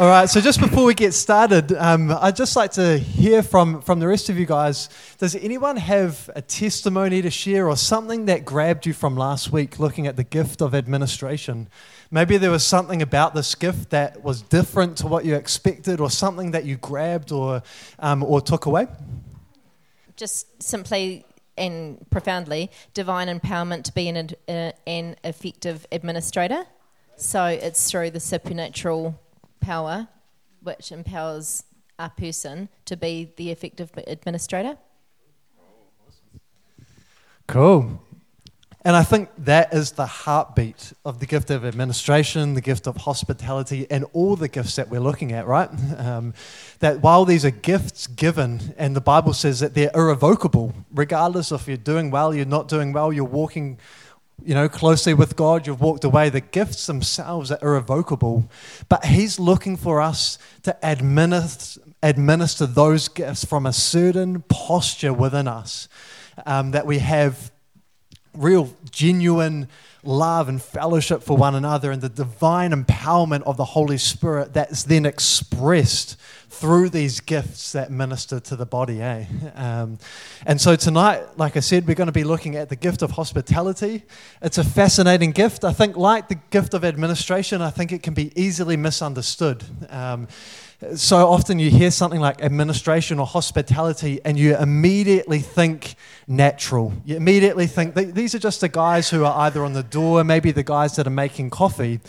All right, so just before we get started, um, I'd just like to hear from, from the rest of you guys. Does anyone have a testimony to share or something that grabbed you from last week looking at the gift of administration? Maybe there was something about this gift that was different to what you expected or something that you grabbed or, um, or took away? Just simply and profoundly, divine empowerment to be an, uh, an effective administrator. So it's through the supernatural power which empowers a person to be the effective administrator. Cool. And I think that is the heartbeat of the gift of administration, the gift of hospitality, and all the gifts that we're looking at, right? Um, that while these are gifts given, and the Bible says that they're irrevocable, regardless if you're doing well, you're not doing well, you're walking you know, closely with God, you've walked away. The gifts themselves are irrevocable. But He's looking for us to administer, administer those gifts from a certain posture within us. Um, that we have real, genuine love and fellowship for one another and the divine empowerment of the Holy Spirit that's then expressed through these gifts that minister to the body, eh? Um, and so tonight, like I said, we're going to be looking at the gift of hospitality. It's a fascinating gift. I think, like the gift of administration, I think it can be easily misunderstood. Um, so often you hear something like administration or hospitality and you immediately think natural. You immediately think these are just the guys who are either on the door, maybe the guys that are making coffee.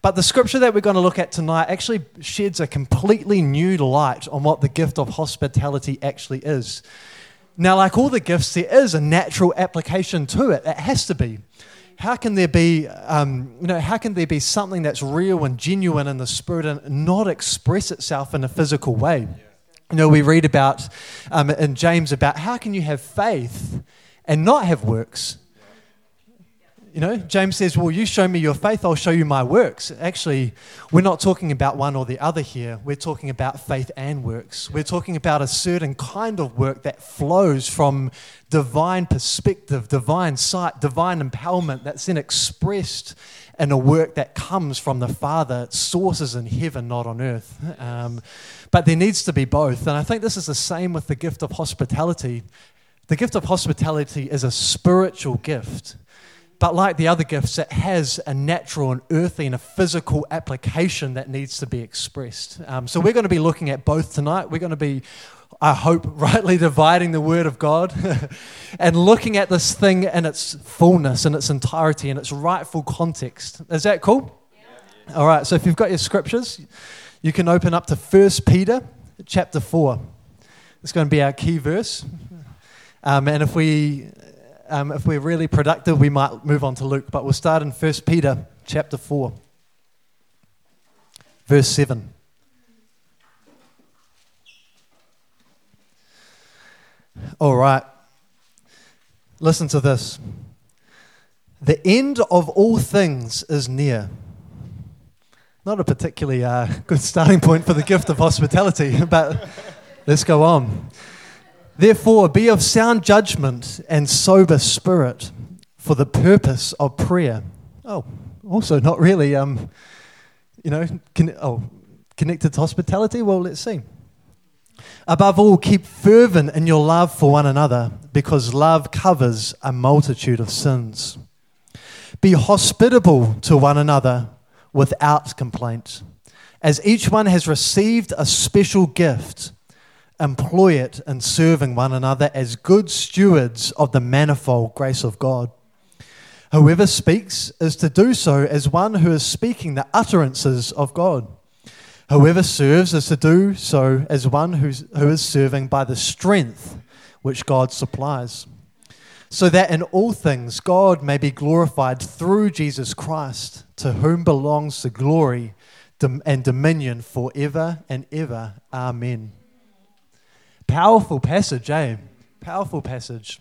But the scripture that we're going to look at tonight actually sheds a completely new light on what the gift of hospitality actually is. Now, like all the gifts, there is a natural application to it. It has to be. How can there be, um, you know, how can there be something that's real and genuine in the spirit and not express itself in a physical way? You know, we read about um, in James about how can you have faith and not have works? You know, James says, Well, you show me your faith, I'll show you my works. Actually, we're not talking about one or the other here. We're talking about faith and works. We're talking about a certain kind of work that flows from divine perspective, divine sight, divine empowerment that's then expressed in a work that comes from the Father, sources in heaven, not on earth. Um, but there needs to be both. And I think this is the same with the gift of hospitality. The gift of hospitality is a spiritual gift but like the other gifts, it has a natural and earthly and a physical application that needs to be expressed. Um, so we're going to be looking at both tonight. We're going to be, I hope, rightly dividing the Word of God and looking at this thing in its fullness, in its entirety, in its rightful context. Is that cool? Yeah. All right, so if you've got your scriptures, you can open up to 1 Peter chapter 4. It's going to be our key verse. Um, and if we um, if we're really productive, we might move on to Luke, but we'll start in 1 Peter chapter 4, verse 7. All right. Listen to this. The end of all things is near. Not a particularly uh, good starting point for the gift of hospitality, but let's go on. Therefore, be of sound judgment and sober spirit for the purpose of prayer. Oh, also not really, um, you know, con- oh, connected to hospitality? Well, let's see. Above all, keep fervent in your love for one another, because love covers a multitude of sins. Be hospitable to one another without complaint. As each one has received a special gift, employ it in serving one another as good stewards of the manifold grace of God. Whoever speaks is to do so as one who is speaking the utterances of God. Whoever serves is to do so as one who's, who is serving by the strength which God supplies, so that in all things God may be glorified through Jesus Christ, to whom belongs the glory and dominion forever and ever. Amen. Powerful passage, eh? Powerful passage.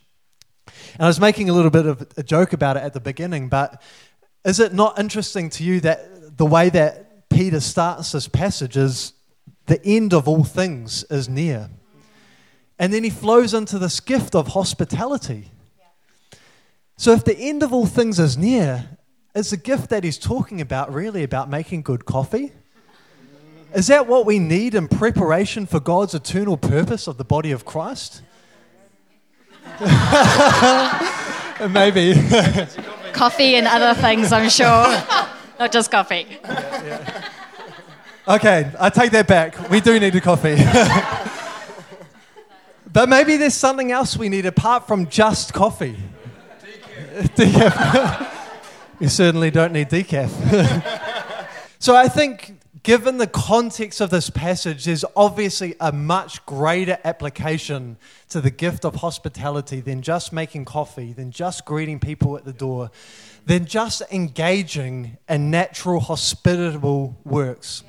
And I was making a little bit of a joke about it at the beginning, but is it not interesting to you that the way that Peter starts this passage is the end of all things is near? And then he flows into this gift of hospitality. So, if the end of all things is near, is the gift that he's talking about really about making good coffee? Is that what we need in preparation for God's eternal purpose of the body of Christ? Maybe. Coffee and other things, I'm sure. Not just coffee. Okay, I take that back. We do need a coffee. but maybe there's something else we need apart from just coffee. Decaf. you certainly don't need decaf. so I think, given the context of this passage, there's obviously a much greater application to the gift of hospitality than just making coffee, than just greeting people at the door, than just engaging in natural hospitable works.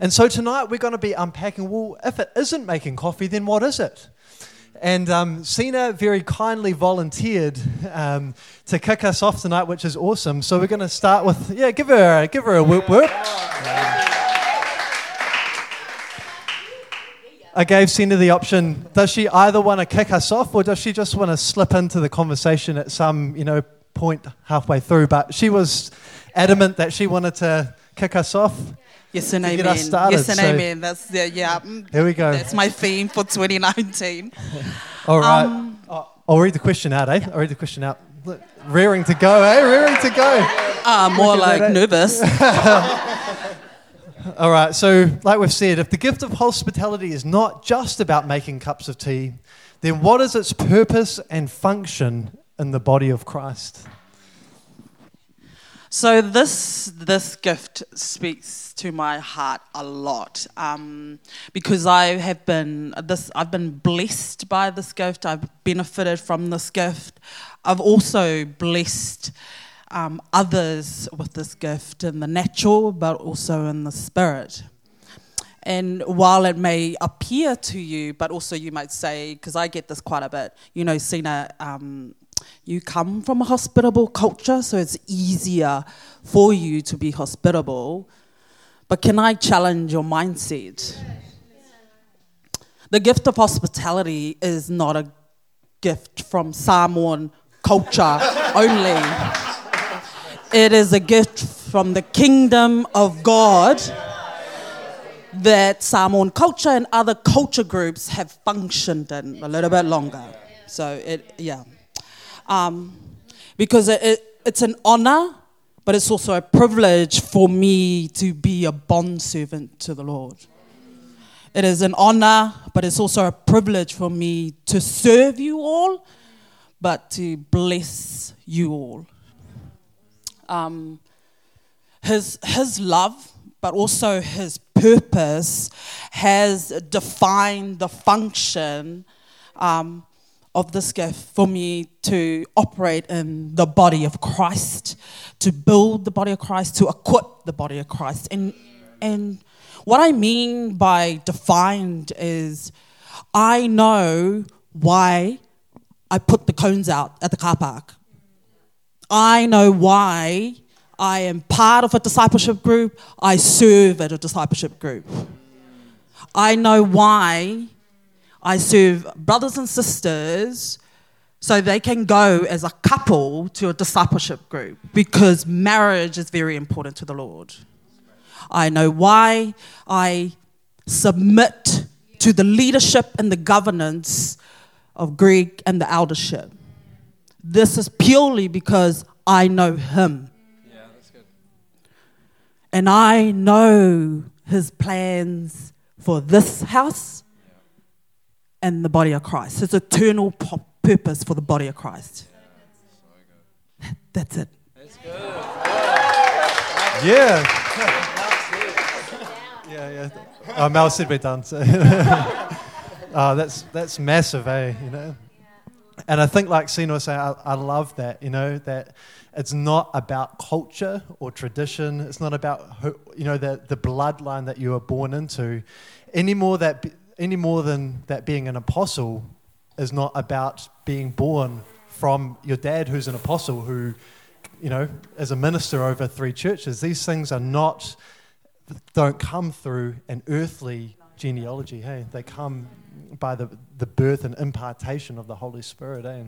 And so tonight we're going to be unpacking well, if it isn't making coffee, then what is it? And um, Sina very kindly volunteered um, to kick us off tonight, which is awesome. So we're going to start with, yeah, give her, a, give her a whoop whoop. I gave Sina the option. Does she either want to kick us off or does she just want to slip into the conversation at some, you know, point halfway through? But she was adamant that she wanted to kick us off. Yes and amen. get started, yes and so- amen. That's the yeah. mm, Here we go. That's my theme for 2019. All right. Um, Oh, I'll read the question out, eh? I'll read the question out. Look, Rearing to go, eh? Rearing to go. Uh, more like that. nervous. All right. So, like we've said, if the gift of hospitality is not just about making cups of tea, then what is its purpose and function in the body of Christ? So this this gift speaks to my heart a lot um, because I have been this I've been blessed by this gift. I've benefited from this gift. I've also blessed um, others with this gift in the natural, but also in the spirit. And while it may appear to you, but also you might say, because I get this quite a bit, you know, Sina, um, you come from a hospitable culture, so it's easier for you to be hospitable. But can I challenge your mindset? The gift of hospitality is not a gift from Samoan culture only. It is a gift from the kingdom of God that Samoan culture and other culture groups have functioned in a little bit longer. So it, yeah, um, because it, it, it's an honor, but it's also a privilege for me to be a bond servant to the Lord. It is an honor, but it's also a privilege for me to serve you all, but to bless you all. Um, his, his love, but also his purpose, has defined the function um, of this gift for me to operate in the body of Christ, to build the body of Christ, to equip the body of Christ. And, and what I mean by defined is I know why I put the cones out at the car park. I know why I am part of a discipleship group. I serve at a discipleship group. I know why I serve brothers and sisters so they can go as a couple to a discipleship group because marriage is very important to the Lord. I know why I submit to the leadership and the governance of Greg and the eldership. This is purely because I know him. And I know his plans for this house and the body of Christ, his eternal purpose for the body of Christ. That's it. That's good. Yeah. yeah, yeah. Oh, Mel said we're done. So. oh, that's that's massive, eh? You know. And I think, like Sina was saying, I, I love that. You know that it's not about culture or tradition. It's not about you know the the bloodline that you were born into, any more that any more than that being an apostle is not about being born from your dad who's an apostle who you know, as a minister over three churches, these things are not, don't come through an earthly genealogy, hey? They come by the, the birth and impartation of the Holy Spirit, eh?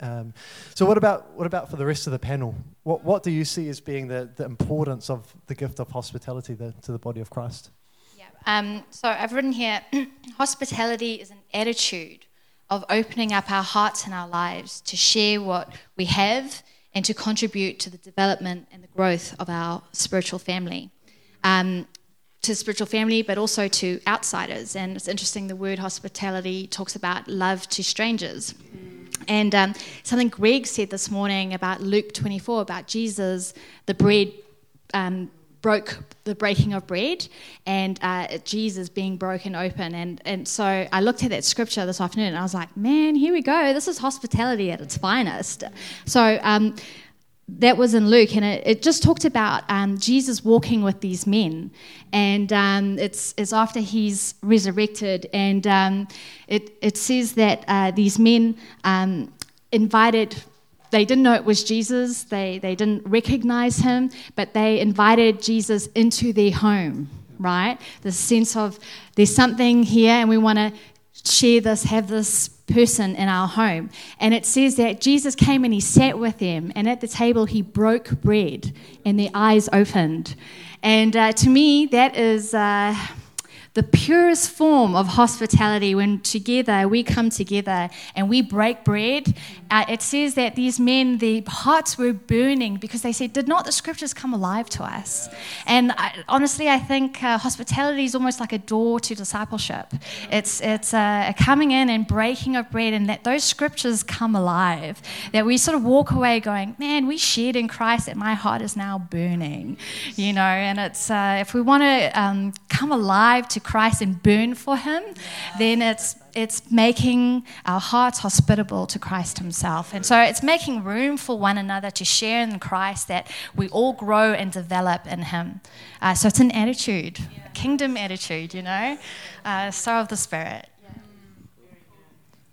Um, so, what about what about for the rest of the panel? What what do you see as being the, the importance of the gift of hospitality the, to the body of Christ? Um, so I've written here hospitality is an attitude of opening up our hearts and our lives to share what we have and to contribute to the development and the growth of our spiritual family. Um, to spiritual family, but also to outsiders. And it's interesting, the word hospitality talks about love to strangers. And um, something Greg said this morning about Luke 24, about Jesus, the bread um, broke the breaking of bread and uh, Jesus being broken open. And, and so I looked at that scripture this afternoon and I was like, man, here we go. This is hospitality at its finest. So um, that was in Luke, and it, it just talked about um, Jesus walking with these men, and um, it's, it's after he's resurrected, and um, it, it says that uh, these men um, invited they didn't know it was Jesus, they, they didn't recognize him, but they invited Jesus into their home, right? The sense of there's something here and we want to share this, have this person in our home. And it says that Jesus came and he sat with them, and at the table he broke bread and their eyes opened. And uh, to me, that is. Uh, the purest form of hospitality when together we come together and we break bread. Uh, it says that these men, their hearts were burning because they said, Did not the scriptures come alive to us? And I, honestly, I think uh, hospitality is almost like a door to discipleship. It's, it's uh, coming in and breaking of bread, and that those scriptures come alive. That we sort of walk away going, Man, we shared in Christ that my heart is now burning. You know, and it's uh, if we want to um, come alive to Christ and burn for Him, then it's it's making our hearts hospitable to Christ Himself. And so it's making room for one another to share in Christ that we all grow and develop in Him. Uh, so it's an attitude, a kingdom attitude, you know, uh, so of the Spirit.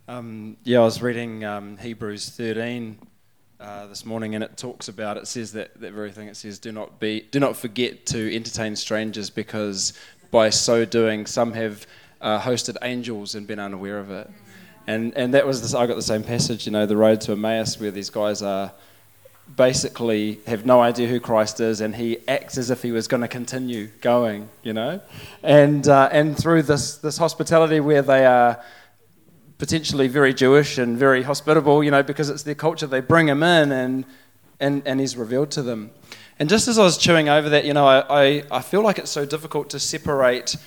Um, yeah, I was reading um, Hebrews 13 uh, this morning, and it talks about it says that that very thing. It says, "Do not be, do not forget to entertain strangers, because by so doing, some have uh, hosted angels and been unaware of it. And, and that was, I got the same passage, you know, the road to Emmaus, where these guys are basically have no idea who Christ is, and he acts as if he was going to continue going, you know, and uh, and through this this hospitality where they are potentially very Jewish and very hospitable, you know, because it's their culture, they bring him in, and and and he's revealed to them. And just as I was chewing over that, you know, I, I, I feel like it's so difficult to separate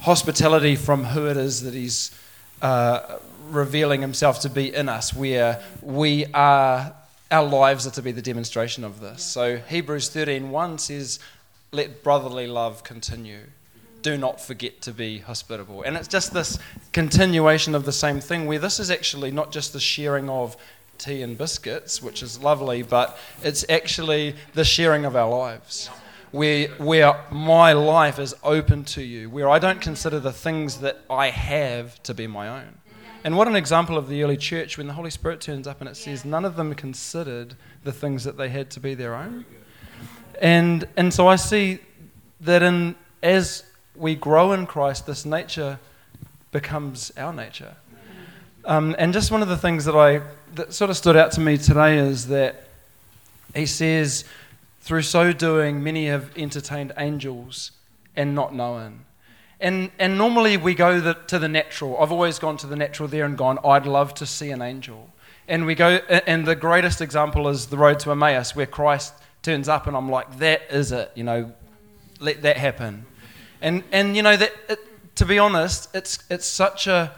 hospitality from who it is that he's uh, revealing himself to be in us, where we are, our lives are to be the demonstration of this. So Hebrews 13.1 says, let brotherly love continue. Do not forget to be hospitable. And it's just this continuation of the same thing, where this is actually not just the sharing of tea and biscuits, which is lovely, but it's actually the sharing of our lives. Where, where my life is open to you, where I don't consider the things that I have to be my own. And what an example of the early church when the Holy Spirit turns up and it says none of them considered the things that they had to be their own. And, and so I see that in, as we grow in Christ, this nature becomes our nature. Um, and just one of the things that I that sort of stood out to me today is that he says, through so doing, many have entertained angels and not known. And, and normally we go the, to the natural. I've always gone to the natural there and gone, I'd love to see an angel. And we go, and the greatest example is the road to Emmaus, where Christ turns up, and I'm like, that is it, you know, let that happen. And, and you know, that, it, to be honest, it's, it's such a,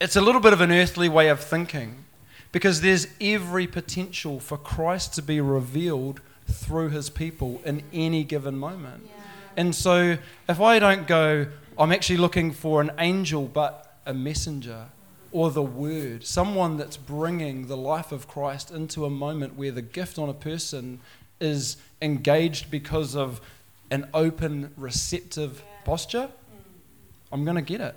it's a little bit of an earthly way of thinking because there's every potential for Christ to be revealed through his people in any given moment. Yeah. And so if I don't go, I'm actually looking for an angel, but a messenger or the word, someone that's bringing the life of Christ into a moment where the gift on a person is engaged because of an open, receptive yeah. posture, I'm going to get it.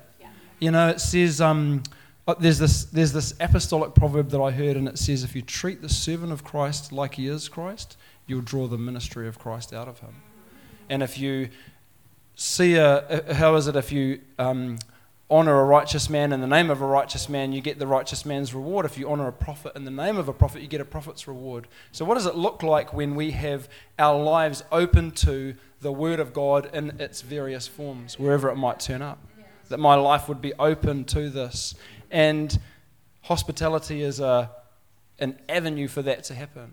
You know, it says, um, uh, there's this, there's this apostolic proverb that I heard, and it says, If you treat the servant of Christ like he is Christ, you'll draw the ministry of Christ out of him. And if you see a, how is it if you um, honor a righteous man in the name of a righteous man, you get the righteous man's reward. If you honor a prophet in the name of a prophet, you get a prophet's reward. So, what does it look like when we have our lives open to the Word of God in its various forms, wherever it might turn up? That my life would be open to this. And hospitality is a, an avenue for that to happen.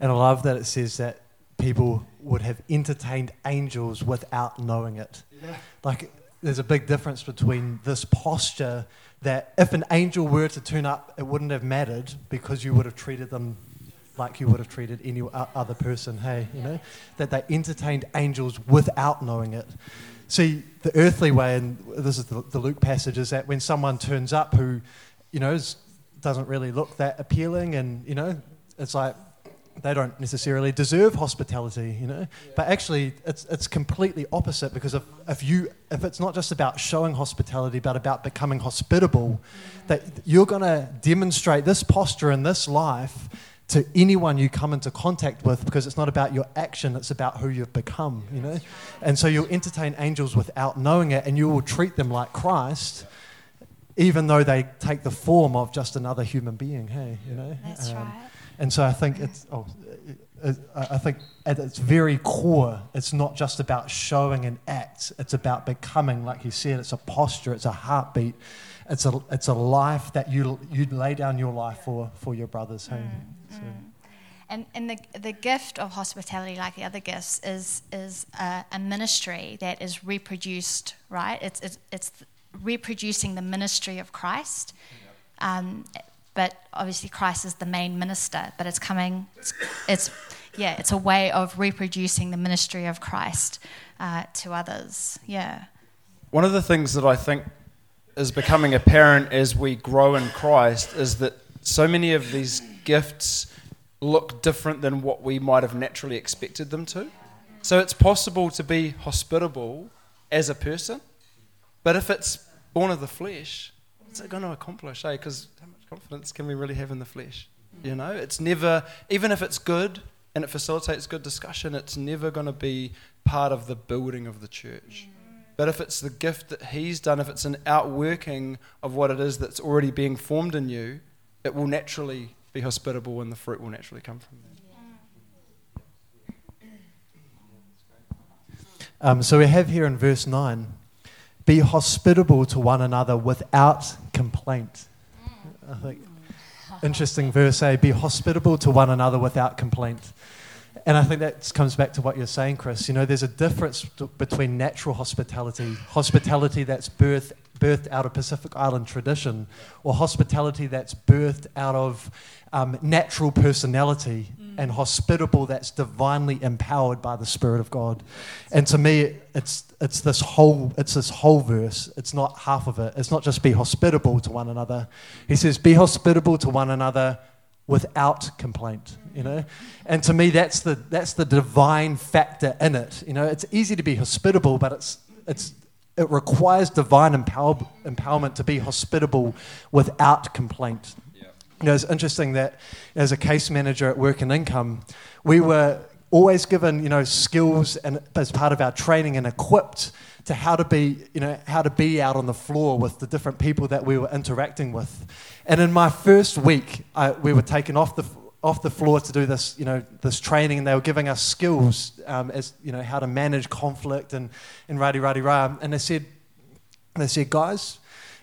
And I love that it says that people would have entertained angels without knowing it. Yeah. Like, there's a big difference between this posture that if an angel were to turn up, it wouldn't have mattered because you would have treated them like you would have treated any other person. Hey, you know, that they entertained angels without knowing it. See, the earthly way, and this is the, the Luke passage, is that when someone turns up who, you know, is, doesn't really look that appealing, and you know, it's like they don't necessarily deserve hospitality, you know. Yeah. But actually, it's, it's completely opposite because if, if, you, if it's not just about showing hospitality, but about becoming hospitable, mm. that you're going to demonstrate this posture in this life to anyone you come into contact with because it's not about your action, it's about who you've become, you know. And so you'll entertain angels without knowing it, and you will treat them like Christ. Even though they take the form of just another human being, hey, you know. That's um, right. And so I think it's, oh, I think at its very core, it's not just about showing an act, it's about becoming, like you said, it's a posture, it's a heartbeat, it's a, it's a life that you, you lay down your life for, for your brothers. Hey? Mm, so. mm. And, and the, the gift of hospitality, like the other gifts, is, is a, a ministry that is reproduced, right? It's, it's, it's reproducing the ministry of Christ. Um, but obviously Christ is the main minister, but it's coming, it's, it's yeah, it's a way of reproducing the ministry of Christ uh, to others. Yeah. One of the things that I think is becoming apparent as we grow in Christ is that so many of these gifts look different than what we might have naturally expected them to. So it's possible to be hospitable as a person, but if it's born of the flesh, what's it going to accomplish? Eh? Because how much confidence can we really have in the flesh? You know, it's never, even if it's good and it facilitates good discussion, it's never going to be part of the building of the church. But if it's the gift that He's done, if it's an outworking of what it is that's already being formed in you, it will naturally be hospitable and the fruit will naturally come from that. Um, so we have here in verse 9 be hospitable to one another without complaint. I think. Interesting verse, A. Be hospitable to one another without complaint. And I think that comes back to what you're saying, Chris. You know, there's a difference between natural hospitality, hospitality that's birthed, birthed out of Pacific Island tradition, or hospitality that's birthed out of um, natural personality mm. and hospitable that's divinely empowered by the Spirit of God. And to me, it's, it's, this whole, it's this whole verse. It's not half of it. It's not just be hospitable to one another. He says, be hospitable to one another without complaint you know and to me that's the that's the divine factor in it you know it's easy to be hospitable but it's it's it requires divine empower, empowerment to be hospitable without complaint you know, it's interesting that as a case manager at Work and Income, we were always given, you know, skills and as part of our training and equipped to how to be, you know, how to be out on the floor with the different people that we were interacting with. And in my first week, I, we were taken off the off the floor to do this, you know, this training, and they were giving us skills um, as you know how to manage conflict and and radi radi rah. And they said, they said, guys,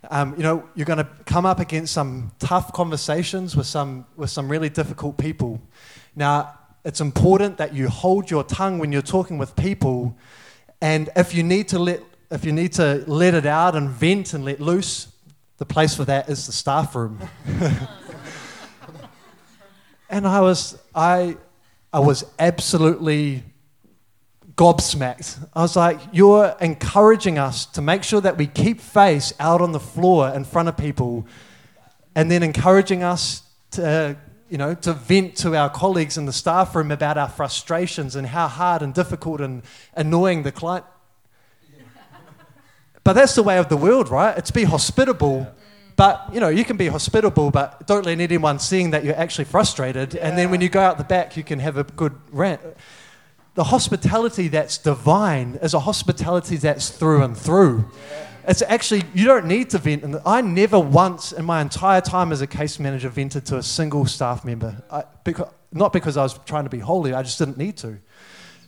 um, you know, you're going to come up against some tough conversations with some, with some really difficult people. Now, it's important that you hold your tongue when you're talking with people, and if you need to let, if you need to let it out and vent and let loose, the place for that is the staff room. and I was, I, I was absolutely gobsmacked. I was like, You're encouraging us to make sure that we keep face out on the floor in front of people, and then encouraging us to, you know, to vent to our colleagues in the staff room about our frustrations and how hard and difficult and annoying the client. But that's the way of the world, right? It's be hospitable. But you know, you can be hospitable, but don't let anyone seeing that you're actually frustrated. And then when you go out the back, you can have a good rant the hospitality that's divine is a hospitality that's through and through. It's actually, you don't need to vent. And I never once in my entire time as a case manager vented to a single staff member. I, because, not because I was trying to be holy, I just didn't need to.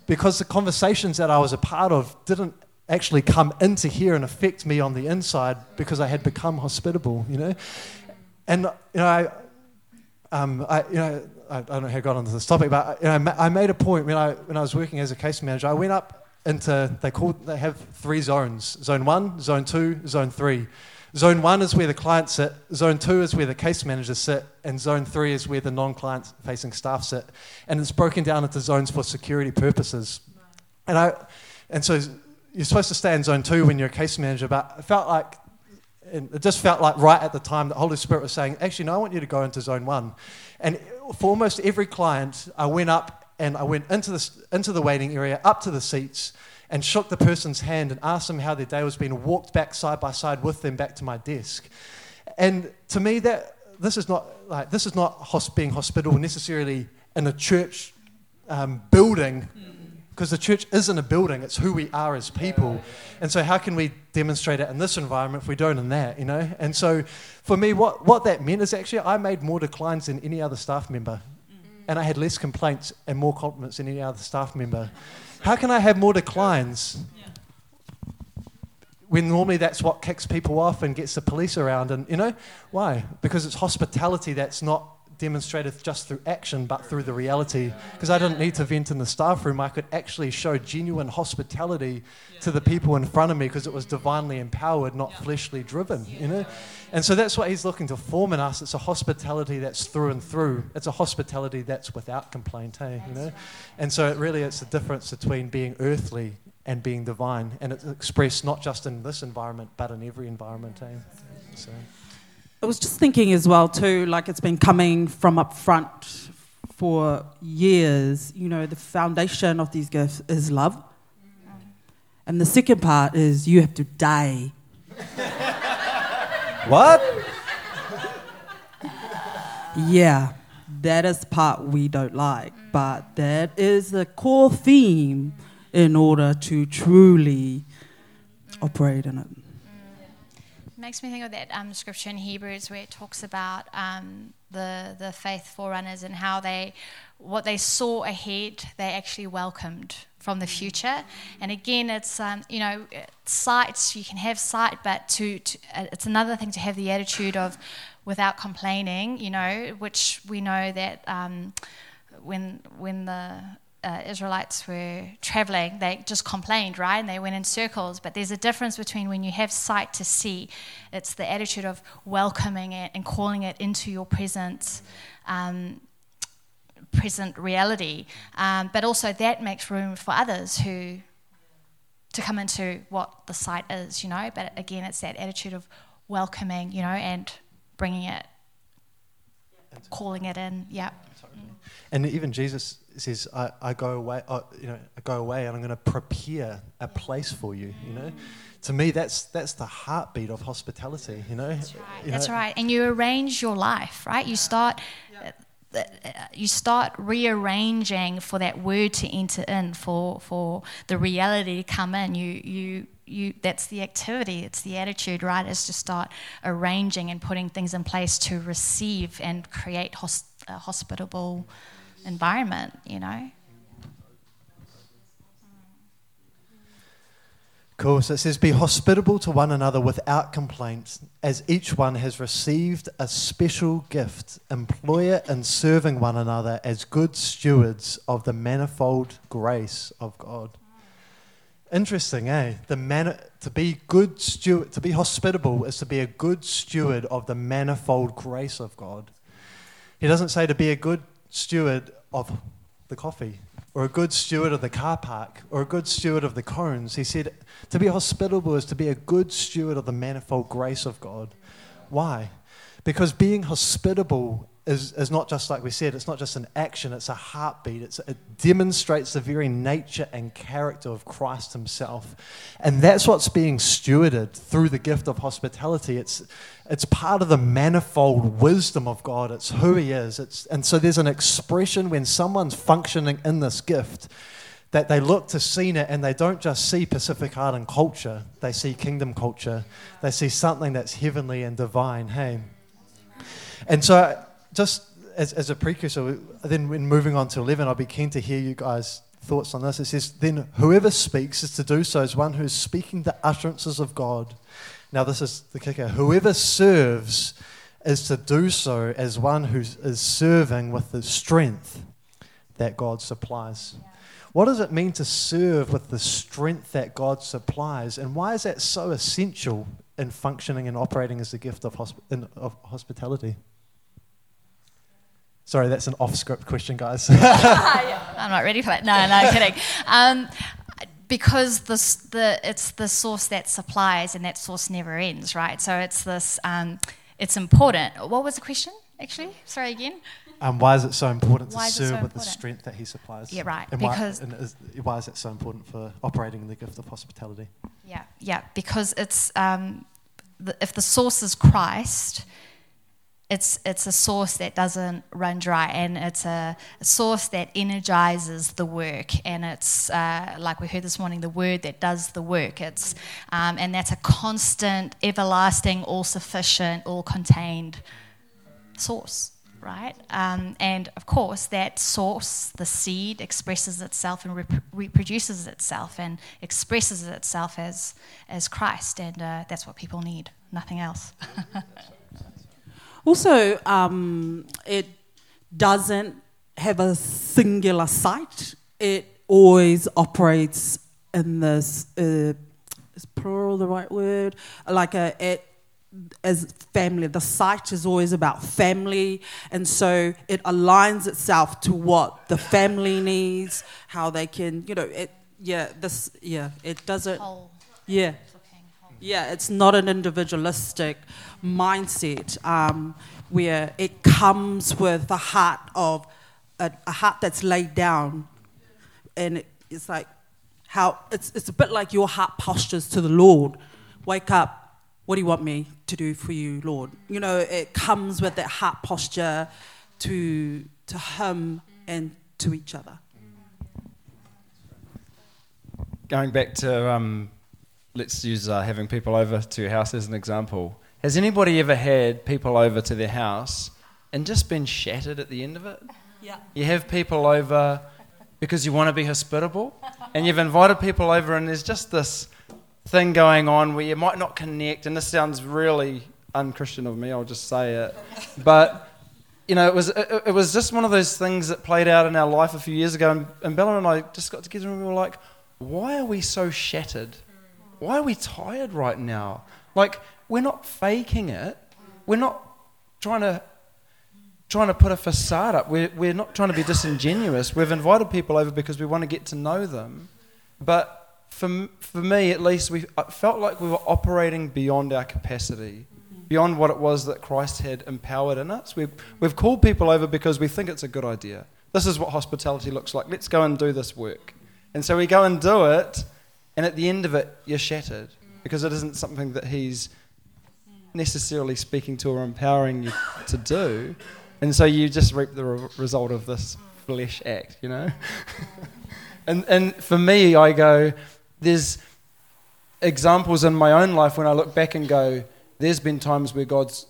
Because the conversations that I was a part of didn't actually come into here and affect me on the inside because I had become hospitable, you know? And, you know, I, um, I, you know, I, don't know how I got onto this topic, but you know, I made a point when I, when I was working as a case manager. I went up into, they, call, they have three zones zone one, zone two, zone three. Zone one is where the clients sit, zone two is where the case managers sit, and zone three is where the non client facing staff sit. And it's broken down into zones for security purposes. And, I, and so you're supposed to stay in zone two when you're a case manager, but it felt like it just felt like right at the time the Holy Spirit was saying, actually, no, I want you to go into zone one. And for almost every client, I went up and I went into the, into the waiting area, up to the seats, and shook the person's hand and asked them how their day was being, walked back side by side with them back to my desk. And to me, that this is not like this is not being hospitable necessarily in a church um, building because the church isn't a building, it's who we are as people. And so, how can we demonstrate it in this environment if we don't in that, you know? And so, for me, what, what that meant is actually I made more declines than any other staff member. And I had less complaints and more compliments than any other staff member. How can I have more declines when normally that's what kicks people off and gets the police around? And, you know, why? Because it's hospitality that's not demonstrated just through action, but through the reality. Because I didn't need to vent in the staff room, I could actually show genuine hospitality to the people in front of me because it was divinely empowered, not fleshly driven. You know, and so that's what he's looking to form in us. It's a hospitality that's through and through. It's a hospitality that's without complaint. Hey, you know, and so it really it's the difference between being earthly and being divine, and it's expressed not just in this environment but in every environment. Hey, so. I was just thinking as well too, like it's been coming from up front for years. You know, the foundation of these gifts is love, and the second part is you have to die. what? Yeah, that is part we don't like, but that is the core theme in order to truly operate in it makes me think of that um, scripture in Hebrews where it talks about um, the the faith forerunners and how they what they saw ahead they actually welcomed from the future. And again, it's um, you know sight you can have sight, but to, to uh, it's another thing to have the attitude of without complaining. You know, which we know that um, when when the uh, Israelites were traveling, they just complained, right? And they went in circles. But there's a difference between when you have sight to see, it's the attitude of welcoming it and calling it into your presence. Um, present reality, um, but also that makes room for others who to come into what the sight is, you know. But again, it's that attitude of welcoming, you know, and bringing it, calling it in. Yeah. And even Jesus says, I, I go away, I, you know, I go away and I'm going to prepare a place for you, you know. To me, that's, that's the heartbeat of hospitality, you know. That's right. You that's know? right. And you arrange your life, right? You start... Uh, you start rearranging for that word to enter in, for, for the reality to come in. You, you, you, that's the activity, it's the attitude, right? Is to start arranging and putting things in place to receive and create hos- a hospitable environment, you know. Cool. So it says, Be hospitable to one another without complaint, as each one has received a special gift. Employ it in serving one another as good stewards of the manifold grace of God. Interesting, eh? The man- to be good steward, to be hospitable is to be a good steward of the manifold grace of God. He doesn't say to be a good steward of the coffee or a good steward of the car park or a good steward of the cones. He said to be hospitable is to be a good steward of the manifold grace of God. Why? Because being hospitable is, is not just like we said, it's not just an action, it's a heartbeat. It's, it demonstrates the very nature and character of Christ Himself. And that's what's being stewarded through the gift of hospitality. It's, it's part of the manifold wisdom of God, it's who He is. It's, and so there's an expression when someone's functioning in this gift that they look to Sina and they don't just see Pacific Island culture, they see kingdom culture. They see something that's heavenly and divine, hey? And so, just as, as a precursor, then when moving on to 11, I'll be keen to hear you guys' thoughts on this. It says, Then whoever speaks is to do so as one who is speaking the utterances of God. Now, this is the kicker. Whoever serves is to do so as one who is serving with the strength that God supplies. What does it mean to serve with the strength that God supplies? And why is that so essential in functioning and operating as the gift of, hosp- in, of hospitality? Sorry, that's an off script question, guys. I'm not ready for that. No, no, kidding. Um, because this, the, it's the source that supplies and that source never ends, right? So it's this, um, it's important. What was the question, actually? Sorry again. Um, why is it so important to Why is it serve so with the strength that He supplies? Yeah, right, And because- why, and is, why is it so important for operating in the gift of hospitality? Yeah, yeah, because it's um, the, if the source is Christ, it's it's a source that doesn't run dry, and it's a, a source that energizes the work, and it's uh, like we heard this morning, the word that does the work. It's um, and that's a constant, everlasting, all sufficient, all contained source. Right, um, and of course, that source, the seed, expresses itself and rep- reproduces itself and expresses itself as as Christ, and uh, that's what people need, nothing else. Also, um, it doesn't have a singular site. It always operates in this. Uh, is plural the right word? Like a it as family. The site is always about family, and so it aligns itself to what the family needs, how they can, you know, it. Yeah, this. Yeah, it doesn't. Whole Yeah. Yeah, it's not an individualistic mindset um, where it comes with the heart of a, a heart that's laid down, and it, it's like how it's it's a bit like your heart postures to the Lord. Wake up. What do you want me to do for you, Lord? You know, it comes with that heart posture to to Him and to each other. Going back to, um, let's use uh, having people over to your house as an example. Has anybody ever had people over to their house and just been shattered at the end of it? Yeah. You have people over because you want to be hospitable, and you've invited people over, and there's just this thing going on where you might not connect. And this sounds really unchristian of me, I'll just say it. But you know, it was it, it was just one of those things that played out in our life a few years ago, and, and Bella and I just got together and we were like, why are we so shattered? Why are we tired right now? Like we're not faking it. We're not trying to trying to put a facade up. We're, we're not trying to be disingenuous. We've invited people over because we want to get to know them. But for, for me, at least, we felt like we were operating beyond our capacity, beyond what it was that Christ had empowered in us. We've, we've called people over because we think it's a good idea. This is what hospitality looks like. Let's go and do this work. And so we go and do it, and at the end of it, you're shattered because it isn't something that He's necessarily speaking to or empowering you to do. And so you just reap the re- result of this flesh act, you know? and, and for me, I go, there's examples in my own life when I look back and go, there's been times where God's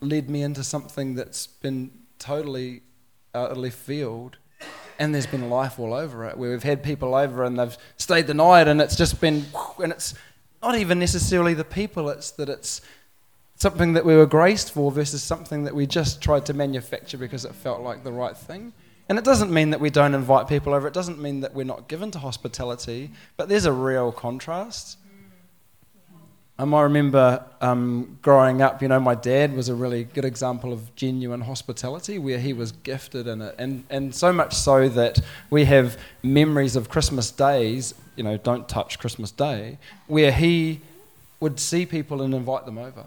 led me into something that's been totally out of left field. And there's been life all over it, where we've had people over and they've stayed the night, and it's just been, and it's not even necessarily the people, it's that it's something that we were graced for versus something that we just tried to manufacture because it felt like the right thing. And it doesn't mean that we don't invite people over, it doesn't mean that we're not given to hospitality, but there's a real contrast. Um, I remember um, growing up, you know, my dad was a really good example of genuine hospitality where he was gifted in it. And, and so much so that we have memories of Christmas days, you know, don't touch Christmas Day, where he would see people and invite them over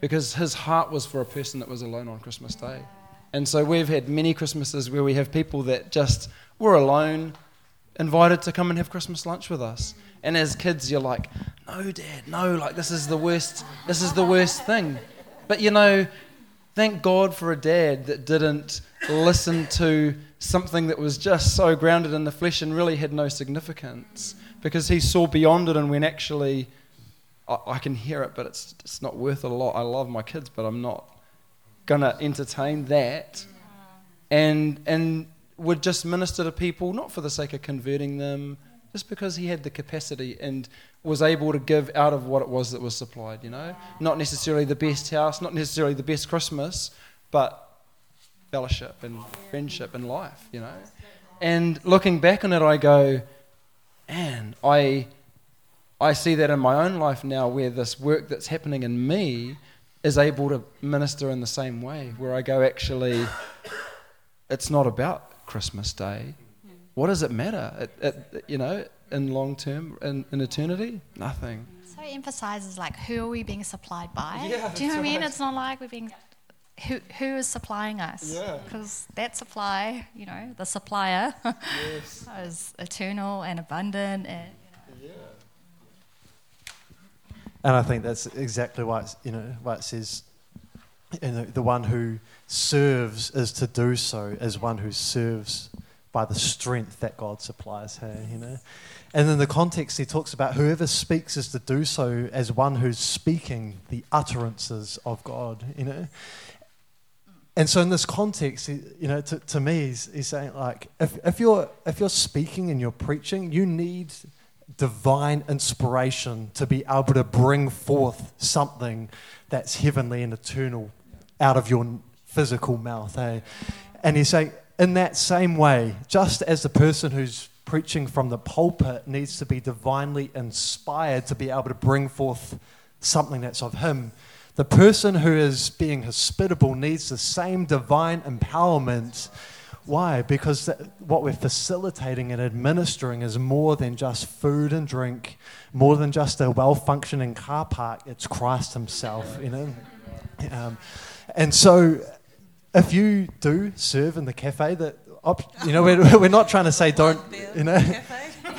because his heart was for a person that was alone on Christmas Day. And so we've had many Christmases where we have people that just were alone, invited to come and have Christmas lunch with us. And as kids, you're like, no, dad, no, like this is the worst, this is the worst thing. But you know, thank God for a dad that didn't listen to something that was just so grounded in the flesh and really had no significance because he saw beyond it and when actually I, I can hear it, but it's, it's not worth a lot. I love my kids, but I'm not going to entertain that. Mm-hmm. And, and would just minister to people, not for the sake of converting them, just because he had the capacity and was able to give out of what it was that was supplied, you know? Not necessarily the best house, not necessarily the best Christmas, but fellowship and friendship and life, you know? And looking back on it, I go, man, I, I see that in my own life now where this work that's happening in me is able to minister in the same way, where I go, actually, it's not about Christmas Day. What does it matter? It, it, you know, in long term, in, in eternity? Nothing. So it emphasizes like who are we being supplied by? Yeah, Do you know what I mean? right. It's not like we're being who who is supplying us? Yeah. Because that supply, you know, the supplier Yes. is eternal and abundant and you know. And I think that's exactly why it's, you know why it says, you know, the one who serves is to do so as one who serves by the strength that God supplies. her, you know, and in the context he talks about whoever speaks is to do so as one who's speaking the utterances of God. You know. And so, in this context, you know, to, to me, he's, he's saying like, if, if you're if you're speaking and you're preaching, you need divine inspiration to be able to bring forth something that's heavenly and eternal out of your physical mouth. Hey? And he's saying, in that same way, just as the person who's preaching from the pulpit needs to be divinely inspired to be able to bring forth something that's of him, the person who is being hospitable needs the same divine empowerment. Why? Because that, what we're facilitating and administering is more than just food and drink, more than just a well functioning car park. It's Christ Himself, you know? Um, and so, if you do serve in the cafe, that op- you know, we're, we're not trying to say don't, you know,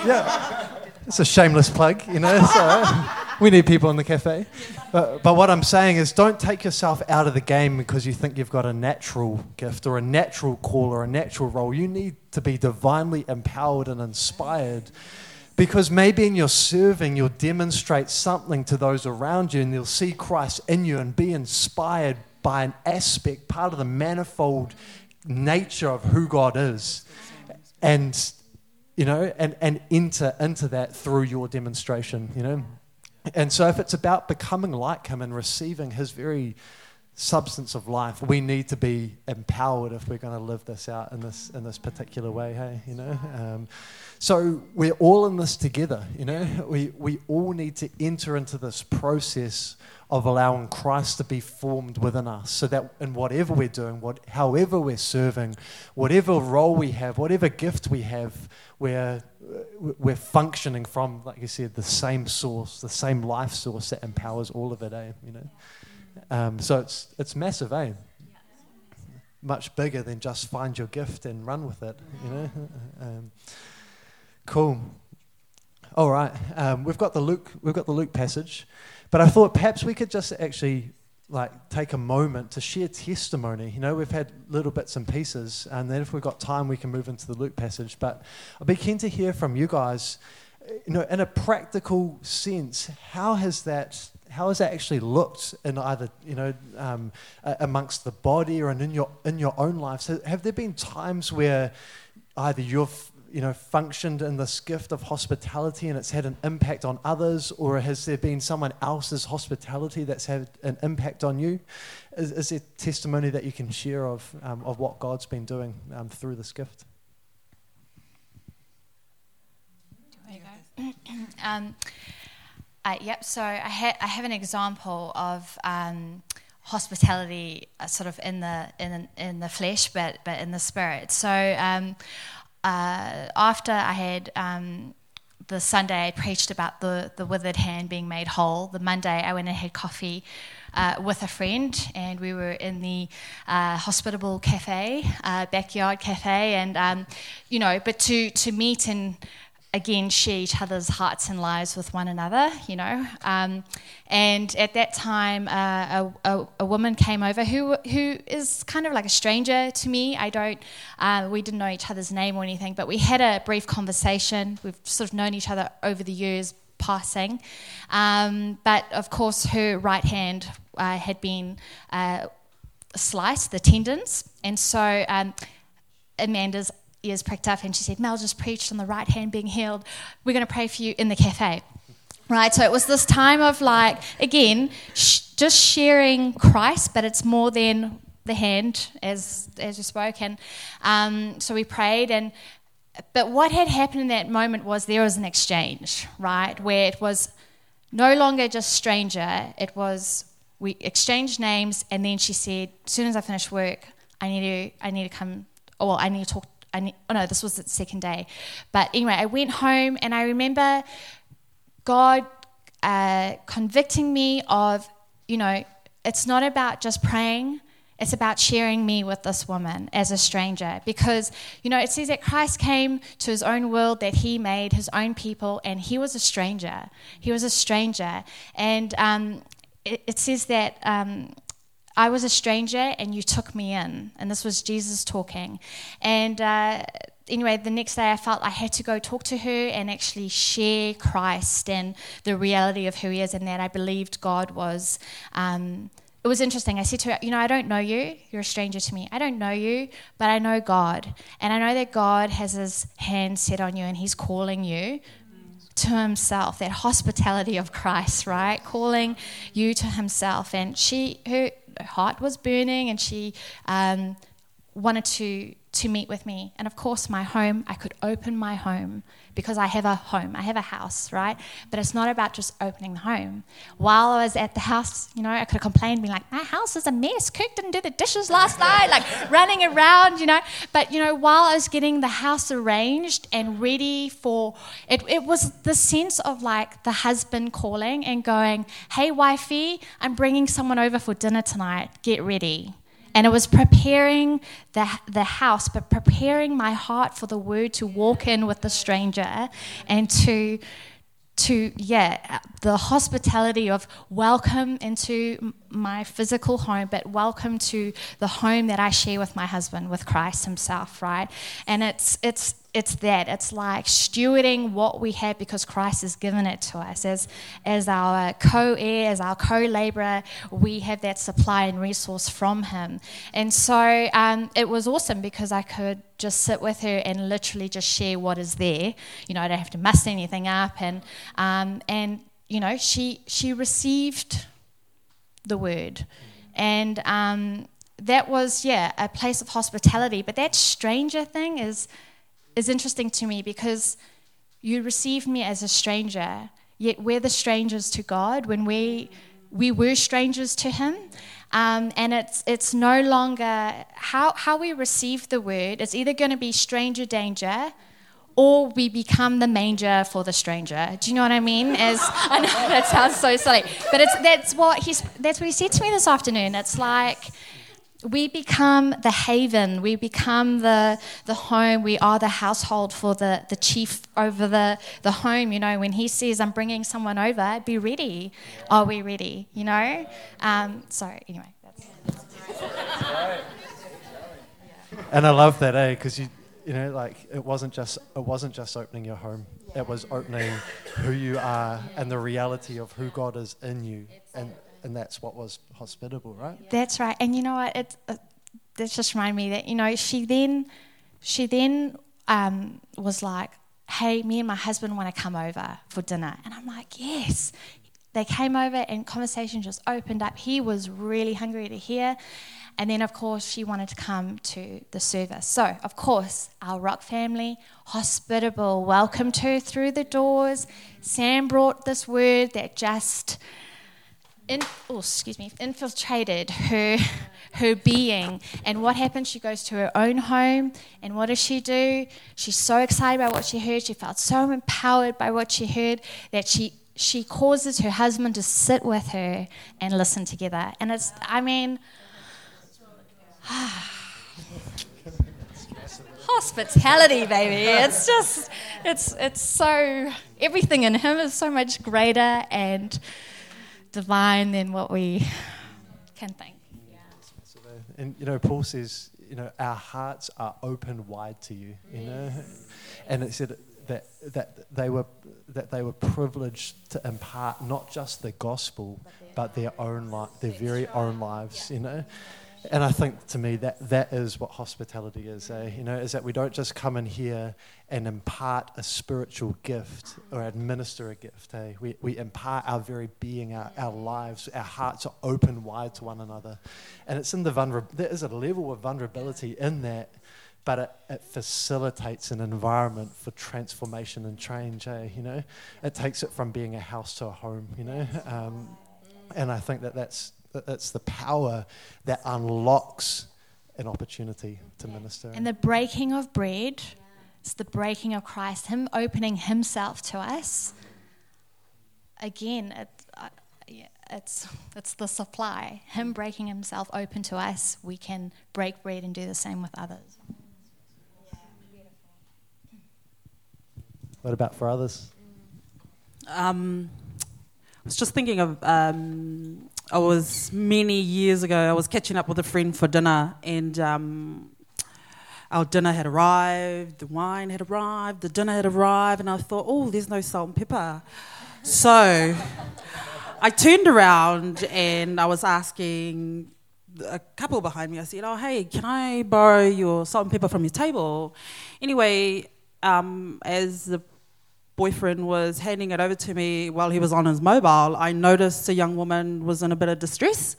yeah, it's a shameless plug, you know. So we need people in the cafe. But, but what I'm saying is, don't take yourself out of the game because you think you've got a natural gift or a natural call or a natural role. You need to be divinely empowered and inspired. Because maybe in your serving, you'll demonstrate something to those around you and they'll see Christ in you and be inspired by an aspect, part of the manifold nature of who God is. And, you know, and, and enter into that through your demonstration, you know. And so if it's about becoming like Him and receiving His very substance of life, we need to be empowered if we're going to live this out in this in this particular way. Hey, you know. Um, so we're all in this together. You know, we we all need to enter into this process of allowing Christ to be formed within us, so that in whatever we're doing, what however we're serving, whatever role we have, whatever gift we have, we're we're functioning from, like you said, the same source, the same life source that empowers all of it. Eh? You know. Um, so it's it's massive, eh? Much bigger than just find your gift and run with it, you know. Um, cool. All right, um, we've got the Luke we've got the Luke passage, but I thought perhaps we could just actually like take a moment to share testimony. You know, we've had little bits and pieces, and then if we've got time, we can move into the Luke passage. But I'd be keen to hear from you guys. You know, in a practical sense, how has that how has that actually looked in either you know um, amongst the body or in your in your own lives? Ha- Have there been times where either you've you know functioned in this gift of hospitality and it's had an impact on others, or has there been someone else's hospitality that's had an impact on you? Is, is there testimony that you can share of um, of what God's been doing um, through this gift? Um, uh, yep. So I, ha- I have an example of um, hospitality, uh, sort of in the in in the flesh, but but in the spirit. So um, uh, after I had. Um, the Sunday I preached about the, the withered hand being made whole. The Monday I went and had coffee uh, with a friend, and we were in the uh, hospitable cafe, uh, backyard cafe, and um, you know, but to to meet and again share each other's hearts and lives with one another, you know. Um, and at that time, uh, a, a, a, woman came over who who is kind of like a stranger to me. I don't, uh, we didn't know each other's name or anything, but we had a brief conversation. We've sort of known each other over the years, passing. Um, but of course, her right hand uh, had been uh, sliced, the tendons, and so. Um, Amanda's ears pricked up and she said, Mel just preached on the right hand being healed. We're going to pray for you in the cafe. Right, so it was this time of like, again, sh- just sharing Christ, but it's more than the hand, as as you spoke. And um, so we prayed, and but what had happened in that moment was there was an exchange, right, where it was no longer just stranger. It was we exchanged names, and then she said, as soon as I finish work, I need to I need to come. Oh, well, I need to talk I ne- oh no, this was the second day. But anyway, I went home and I remember God uh, convicting me of, you know, it's not about just praying. It's about sharing me with this woman as a stranger. Because, you know, it says that Christ came to his own world that he made, his own people, and he was a stranger. He was a stranger. And um, it, it, says that um, I was a stranger and you took me in. And this was Jesus talking. And uh, anyway, the next day I felt I had to go talk to her and actually share Christ and the reality of who he is and that I believed God was. Um, it was interesting. I said to her, You know, I don't know you. You're a stranger to me. I don't know you, but I know God. And I know that God has his hand set on you and he's calling you to himself, that hospitality of Christ, right? Calling you to himself. And she, her, heart was burning and she um, wanted to to meet with me. And of course, my home, I could open my home because I have a home, I have a house, right? But it's not about just opening the home. While I was at the house, you know, I could have complained, being like, my house is a mess. Cook didn't do the dishes last night, like running around, you know. But, you know, while I was getting the house arranged and ready for it, it was the sense of like the husband calling and going, hey, wifey, I'm bringing someone over for dinner tonight. Get ready and it was preparing the, the house, but preparing my heart for the word to walk in with the stranger and to, to yeah, the hospitality of welcome into my physical home, but welcome to the home that I share with my husband, with Christ Himself, right? And it's it's it's that it's like stewarding what we have because Christ has given it to us as as our co-heir, as our co-laborer. We have that supply and resource from Him, and so um, it was awesome because I could just sit with her and literally just share what is there. You know, I don't have to mess anything up, and um, and you know, she she received the word. And um, that was, yeah, a place of hospitality. But that stranger thing is, is interesting to me because you received me as a stranger, yet we're the strangers to God when we, we were strangers to Him. Um, and it's, it's no longer how, how we receive the word, it's either going to be stranger danger or we become the manger for the stranger. Do you know what I mean? As I know that sounds so silly, but it's that's what he's that's what he said to me this afternoon. It's like we become the haven, we become the the home, we are the household for the the chief over the the home. You know, when he says, "I'm bringing someone over," be ready. Are we ready? You know. Um, so anyway, that's. And I love that, eh? Because you you know, like it wasn't just it wasn't just opening your home. It was opening who you are and the reality of who God is in you, and and that's what was hospitable, right? That's right. And you know what? It uh, that just reminded me that you know she then she then um, was like, "Hey, me and my husband want to come over for dinner," and I'm like, "Yes." They came over and conversation just opened up. He was really hungry to hear. And then, of course, she wanted to come to the service. So, of course, our Rock family, hospitable, welcomed her through the doors. Sam brought this word that just in, oh, excuse me, infiltrated her, her being. And what happened? She goes to her own home, and what does she do? She's so excited by what she heard. She felt so empowered by what she heard that she she causes her husband to sit with her and listen together. And it's, I mean, hospitality, baby. It's just, it's, it's so, everything in Him is so much greater and divine than what we can think. And you know, Paul says, you know, our hearts are open wide to you. You know, and it said that that they were that they were privileged to impart not just the gospel, but their own life, their very own lives. You know, and I think to me that that is what hospitality is. Eh? You know, is that we don't just come in here and impart a spiritual gift or administer a gift. Eh? We, we impart our very being, our, our lives, our hearts are open wide to one another. And it's in the vulnerability, there is a level of vulnerability in that, but it, it facilitates an environment for transformation and change. Eh? You know, it takes it from being a house to a home, you know. Um, and I think that that's, that that's the power that unlocks an opportunity to minister. And the breaking of bread it's the breaking of Christ, Him opening Himself to us. Again, it, uh, it's, it's the supply. Him breaking Himself open to us, we can break bread and do the same with others. What about for others? Um, I was just thinking of. Um, I was many years ago. I was catching up with a friend for dinner, and um, our dinner had arrived, the wine had arrived, the dinner had arrived, and I thought, oh, there's no salt and pepper. So I turned around and I was asking a couple behind me, I said, oh, hey, can I borrow your salt and pepper from your table? Anyway, um, as the boyfriend was handing it over to me while he was on his mobile, I noticed a young woman was in a bit of distress.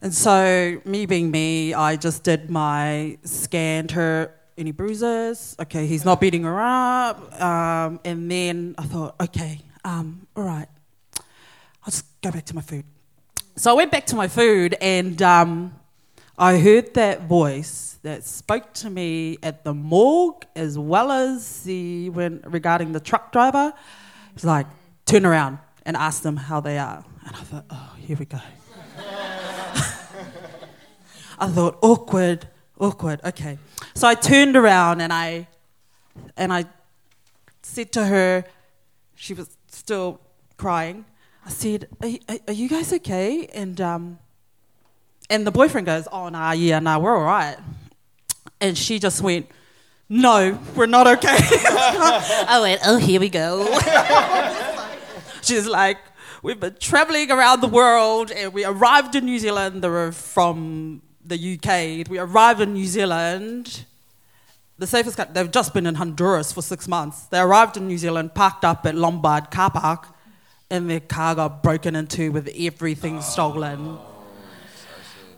And so, me being me, I just did my scanned her any bruises. Okay, he's not beating her up. Um, and then I thought, okay, um, all right, I'll just go back to my food. So I went back to my food and um, I heard that voice that spoke to me at the morgue as well as the when regarding the truck driver. It's like, turn around and ask them how they are. And I thought, oh, here we go. I thought, awkward, awkward. Okay. So I turned around and I and I said to her, she was still crying. I said, "Are, are, are you guys okay?" And um, and the boyfriend goes, "Oh, nah, yeah, nah, we're all right." And she just went, "No, we're not okay." I went, "Oh, here we go." She's like, "We've been traveling around the world, and we arrived in New Zealand. They were from the UK. We arrived in New Zealand. The safest country, they've just been in Honduras for six months. They arrived in New Zealand, parked up at Lombard car park, and their car got broken into with everything stolen.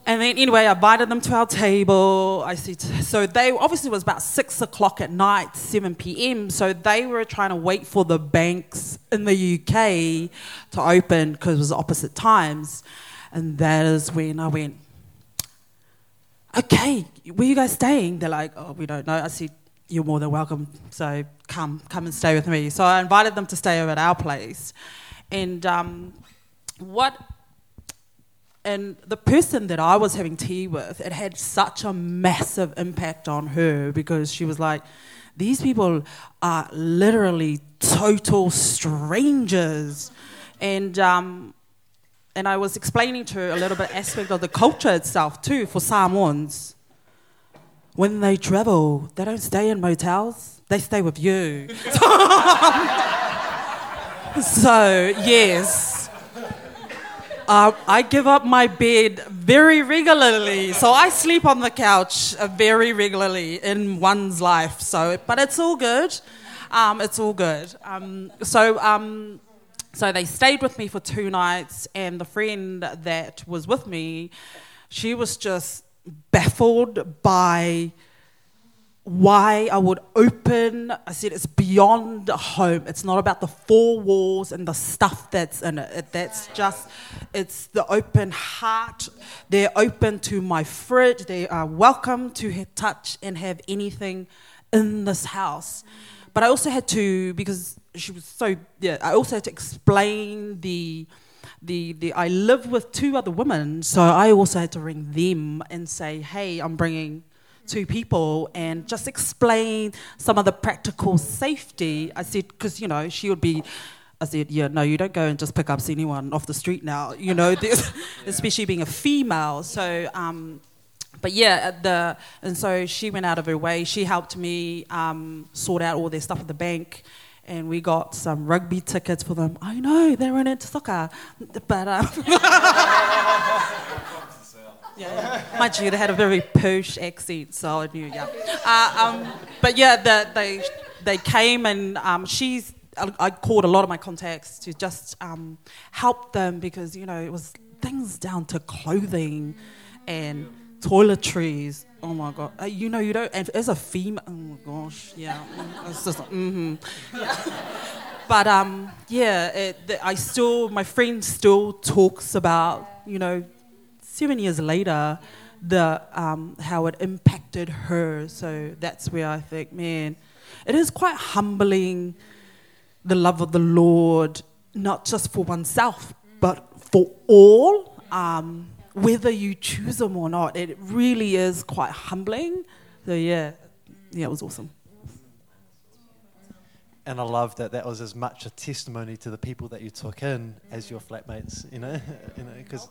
And then anyway, I invited them to our table. I said, so they obviously it was about six o'clock at night, seven p.m. So they were trying to wait for the banks in the UK to open because it was opposite times, and that is when I went okay, where are you guys staying? They're like, oh, we don't know. I said, you're more than welcome. So come, come and stay with me. So I invited them to stay over at our place. And um, what, and the person that I was having tea with, it had such a massive impact on her because she was like, these people are literally total strangers. And um, and I was explaining to her a little bit aspect of the culture itself too for Samoans. When they travel, they don't stay in motels; they stay with you. so yes, uh, I give up my bed very regularly. So I sleep on the couch uh, very regularly in one's life. So, but it's all good. Um, it's all good. Um, so. Um, so they stayed with me for two nights, and the friend that was with me, she was just baffled by why I would open. I said it's beyond home. It's not about the four walls and the stuff that's in it. That's just, it's the open heart. They're open to my fridge. They are welcome to touch and have anything in this house. But I also had to, because she was so yeah. I also had to explain the the the I live with two other women, so I also had to ring them and say, hey, I'm bringing to people and just explain some of the practical safety. I said, because, you know, she would be. I said, yeah, no, you don't go and just pick up anyone off the street now, you know, especially being a female. So, um, but yeah, the and so she went out of her way. She helped me um, sort out all their stuff at the bank, and we got some rugby tickets for them. I know they weren't into soccer, but um, yeah, you, they had a very posh accent, so I knew. Yeah, uh, um, but yeah, the, they they came and um, she's. I, called a lot of my contacts to just um, help them because you know it was things down to clothing and toiletries. Oh my god! Uh, you know you don't. And as a female, oh my gosh, yeah, it's just mm-hmm. but um, yeah, it, I still, my friend still talks about you know seven years later, the um, how it impacted her. So that's where I think, man, it is quite humbling, the love of the Lord, not just for oneself, but for all, um, whether you choose them or not. It really is quite humbling. So yeah, yeah, it was awesome. And I love that that was as much a testimony to the people that you took in as your flatmates, you know, you know, because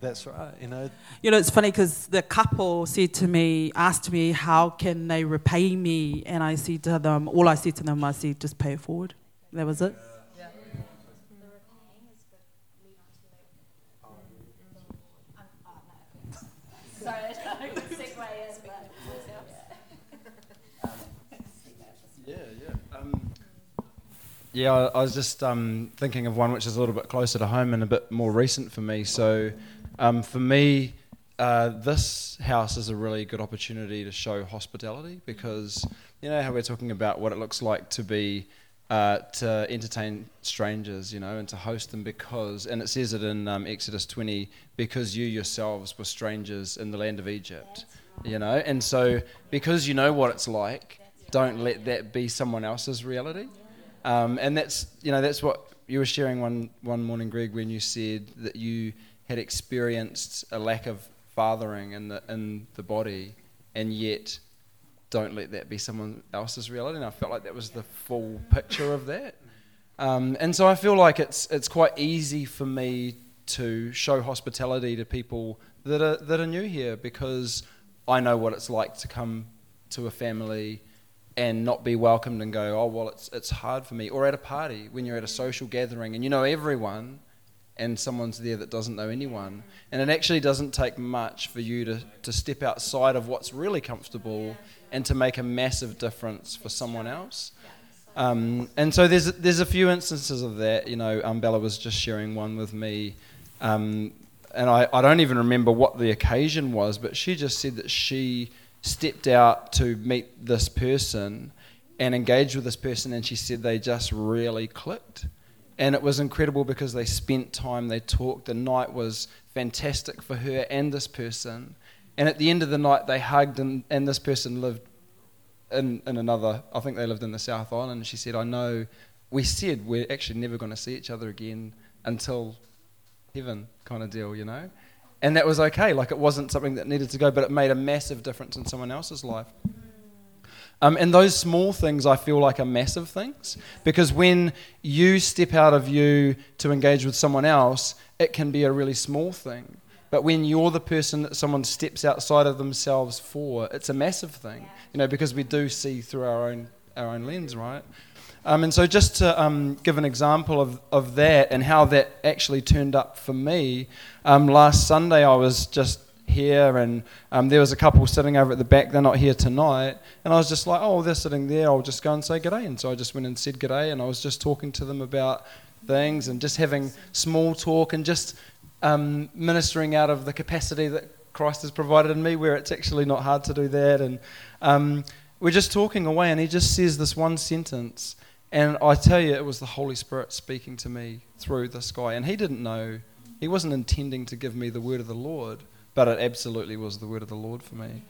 that's right. You know. You know, it's funny because the couple said to me, asked me, how can they repay me? And I said to them, all I said to them, I said, just pay it forward. That was it. Yeah, Yeah, yeah. Um, yeah, I, I was just um, thinking of one which is a little bit closer to home and a bit more recent for me. So, um, for me, uh, this house is a really good opportunity to show hospitality because you know how we're talking about what it looks like to be uh, to entertain strangers, you know, and to host them because, and it says it in um, Exodus 20, because you yourselves were strangers in the land of Egypt, you know, and so because you know what it's like, don't let that be someone else's reality. Um, and that's you know that's what you were sharing one one morning, Greg, when you said that you had experienced a lack of fathering in the in the body, and yet don't let that be someone else's reality. And I felt like that was the full picture of that. Um, and so I feel like it's it's quite easy for me to show hospitality to people that are that are new here because I know what it's like to come to a family and not be welcomed and go, oh well, it's it's hard for me. Or at a party when you're at a social gathering and you know everyone, and someone's there that doesn't know anyone, and it actually doesn't take much for you to to step outside of what's really comfortable and to make a massive difference for someone else. Um, and so there's there's a few instances of that. You know, um, Bella was just sharing one with me. Um, and I, I don't even remember what the occasion was, but she just said that she stepped out to meet this person and engage with this person, and she said they just really clicked. And it was incredible because they spent time, they talked. The night was fantastic for her and this person. And at the end of the night, they hugged, and, and this person lived in, in another, I think they lived in the South Island. And she said, I know, we said we're actually never going to see each other again until heaven, kind of deal, you know? and that was okay. Like it wasn't something that needed to go, but it made a massive difference in someone else's life. Um, and those small things I feel like are massive things because when you step out of you to engage with someone else, it can be a really small thing. But when you're the person that someone steps outside of themselves for, it's a massive thing. You know, because we do see through our own our own lens, right? Um, and so, just to um, give an example of, of that and how that actually turned up for me, um, last Sunday I was just here and um, there was a couple sitting over at the back, they're not here tonight. And I was just like, oh, they're sitting there, I'll just go and say g'day. And so I just went and said g'day and I was just talking to them about things and just having small talk and just um, ministering out of the capacity that Christ has provided in me, where it's actually not hard to do that. And um, we're just talking away, and he just says this one sentence. And I tell you, it was the Holy Spirit speaking to me through this guy. And he didn't know, he wasn't intending to give me the word of the Lord, but it absolutely was the word of the Lord for me.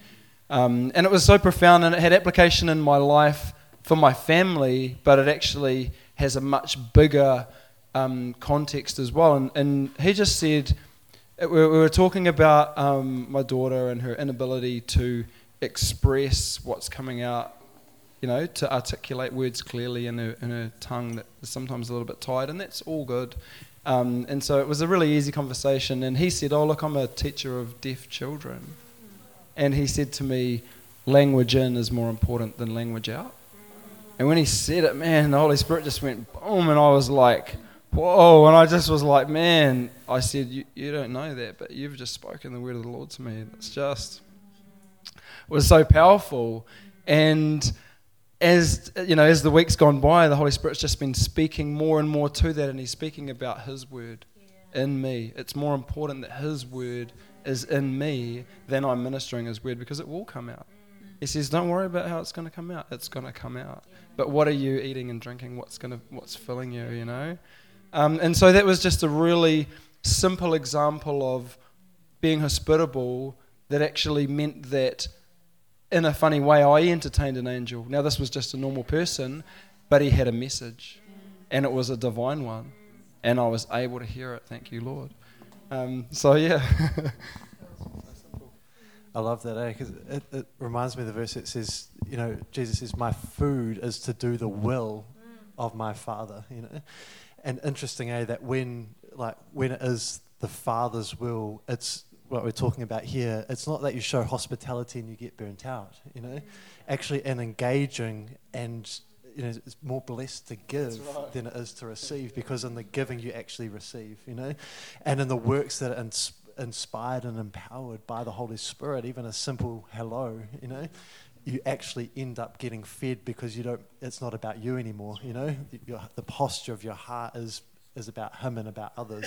Um, and it was so profound, and it had application in my life for my family, but it actually has a much bigger um, context as well. And, and he just said, we were talking about um, my daughter and her inability to express what's coming out, you know, to articulate words clearly in a, in a tongue that is sometimes a little bit tired, and that's all good. Um, and so it was a really easy conversation. And he said, Oh, look, I'm a teacher of deaf children. And he said to me, Language in is more important than language out. And when he said it, man, the Holy Spirit just went boom, and I was like, Whoa. And I just was like, Man, I said, You, you don't know that, but you've just spoken the word of the Lord to me. It's just, it was so powerful. And as you know, as the weeks gone by, the Holy Spirit's just been speaking more and more to that, and He's speaking about His word yeah. in me. It's more important that His word is in me than I'm ministering His word because it will come out. Mm. He says, "Don't worry about how it's going to come out. It's going to come out. Yeah. But what are you eating and drinking? What's going to what's filling you? You know." Um, and so that was just a really simple example of being hospitable that actually meant that in a funny way, I entertained an angel. Now, this was just a normal person, but he had a message, and it was a divine one, and I was able to hear it. Thank you, Lord. Um, so, yeah. I love that, eh? Because it, it, reminds me of the verse that says, you know, Jesus says, My food is to do the will of my Father, you know. And interesting, eh, that when, like, when it is the Father's will, it's what we're talking about here, it's not that you show hospitality and you get burnt out, you know. Mm. Actually, in engaging and you know, it's more blessed to give right. than it is to receive because in the giving you actually receive, you know. And in the works that are ins- inspired and empowered by the Holy Spirit, even a simple hello, you know, you actually end up getting fed because you don't, it's not about you anymore, you know. Your, the posture of your heart is, is about Him and about others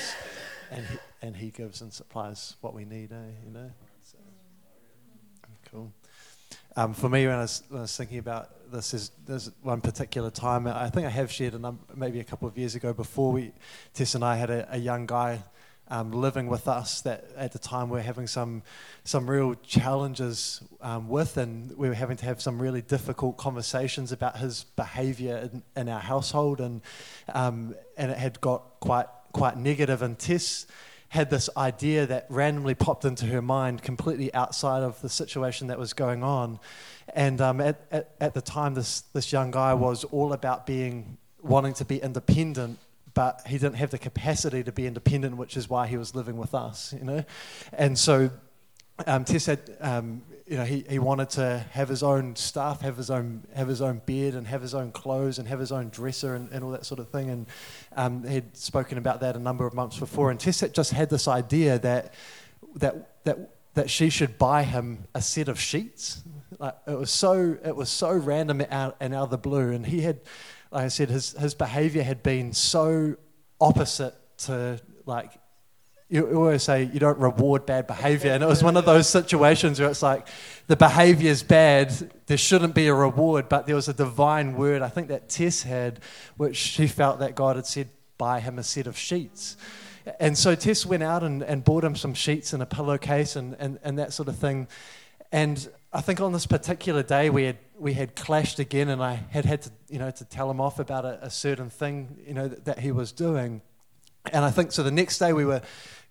and he, and he gives and supplies what we need, eh? You know. So, cool. Um, for me, when I, was, when I, was, thinking about this, is there's one particular time I think I have shared a num- maybe a couple of years ago before we Tess and I had a, a young guy um, living with us that at the time we were having some some real challenges um, with, and we were having to have some really difficult conversations about his behaviour in, in, our household, and um, and it had got quite quite negative, and Tess had this idea that randomly popped into her mind completely outside of the situation that was going on. And um, at, at, at, the time, this, this young guy was all about being, wanting to be independent, but he didn't have the capacity to be independent, which is why he was living with us, you know? And so um, Tess had, um, you know, he, he wanted to have his own stuff, have his own have his own bed, and have his own clothes, and have his own dresser, and, and all that sort of thing. And um, he'd spoken about that a number of months before. And Tess just had this idea that that that that she should buy him a set of sheets. Like it was so it was so random out and out of the blue. And he had, like I said, his his behaviour had been so opposite to like you always say you don't reward bad behavior. And it was one of those situations where it's like the behavior is bad, there shouldn't be a reward, but there was a divine word, I think that Tess had, which she felt that God had said, buy him a set of sheets. And so Tess went out and, and bought him some sheets and a pillowcase and, and, and that sort of thing. And I think on this particular day we had we had clashed again, and I had had to you know to tell him off about a, a certain thing you know that, that he was doing. And I think so. The next day we were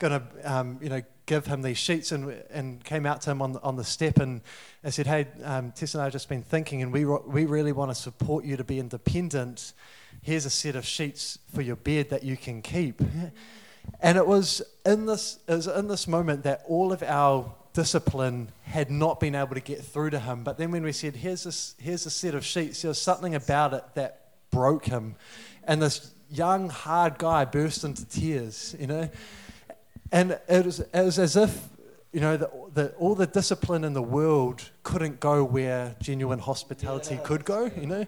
going to, um, you know, give him these sheets and, and came out to him on the, on the step and I said, hey, um, Tess and I have just been thinking and we, we really want to support you to be independent. Here's a set of sheets for your bed that you can keep. And it was in this, it was in this moment that all of our discipline had not been able to get through to him. But then when we said, here's, this, here's a set of sheets, there was something about it that broke him. And this young, hard guy burst into tears, you know. And it was, it was as if, you know, the, the, all the discipline in the world couldn't go where genuine hospitality yeah. could go, you know.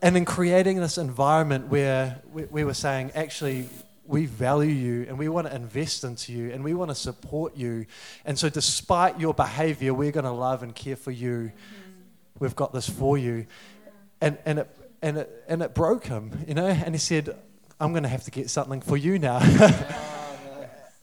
And in creating this environment where we, we were saying, actually, we value you and we want to invest into you and we want to support you. And so, despite your behavior, we're going to love and care for you. Mm-hmm. We've got this for you. And, and it and it, and it broke him, you know. And he said, "I'm going to have to get something for you now."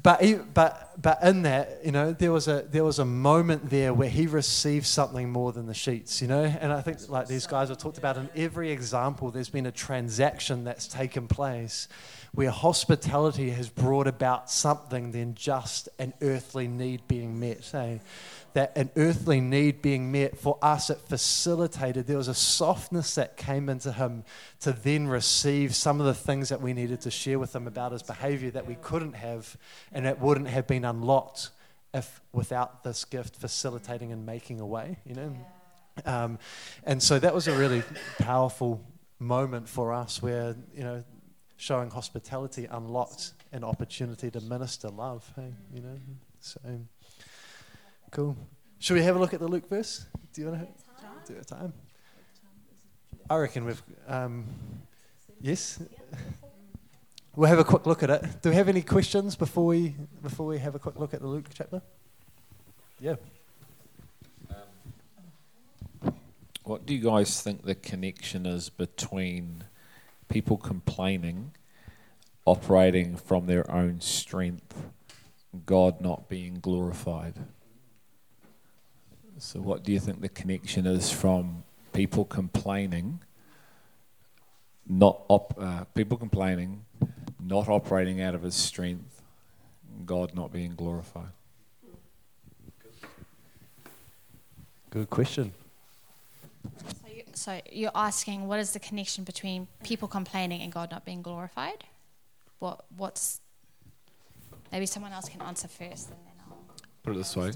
but, he, but, but in that, you know, there was, a, there was a moment there where he received something more than the sheets, you know? And I think, like these guys have talked about, in every example, there's been a transaction that's taken place where hospitality has brought about something than just an earthly need being met. Eh? That an earthly need being met for us, it facilitated. There was a softness that came into him to then receive some of the things that we needed to share with him about his behavior that we couldn't have and it wouldn't have been unlocked if without this gift facilitating and making a way, you know. Um, and so that was a really powerful moment for us where, you know, showing hospitality unlocked an opportunity to minister love. Hey, you know, so cool. Should we have a look at the Luke verse? Do you want to do a time? I reckon we've. Um, yes. We'll have a quick look at it. Do we have any questions before we before we have a quick look at the Luke chapter? Yeah. What do you guys think the connection is between people complaining, operating from their own strength, God not being glorified. So, what do you think the connection is from people complaining, not op- uh, people complaining, not operating out of His strength, God not being glorified? Good question. So you're asking what is the connection between people complaining and God not being glorified? What what's maybe someone else can answer first and then I'll put it this way.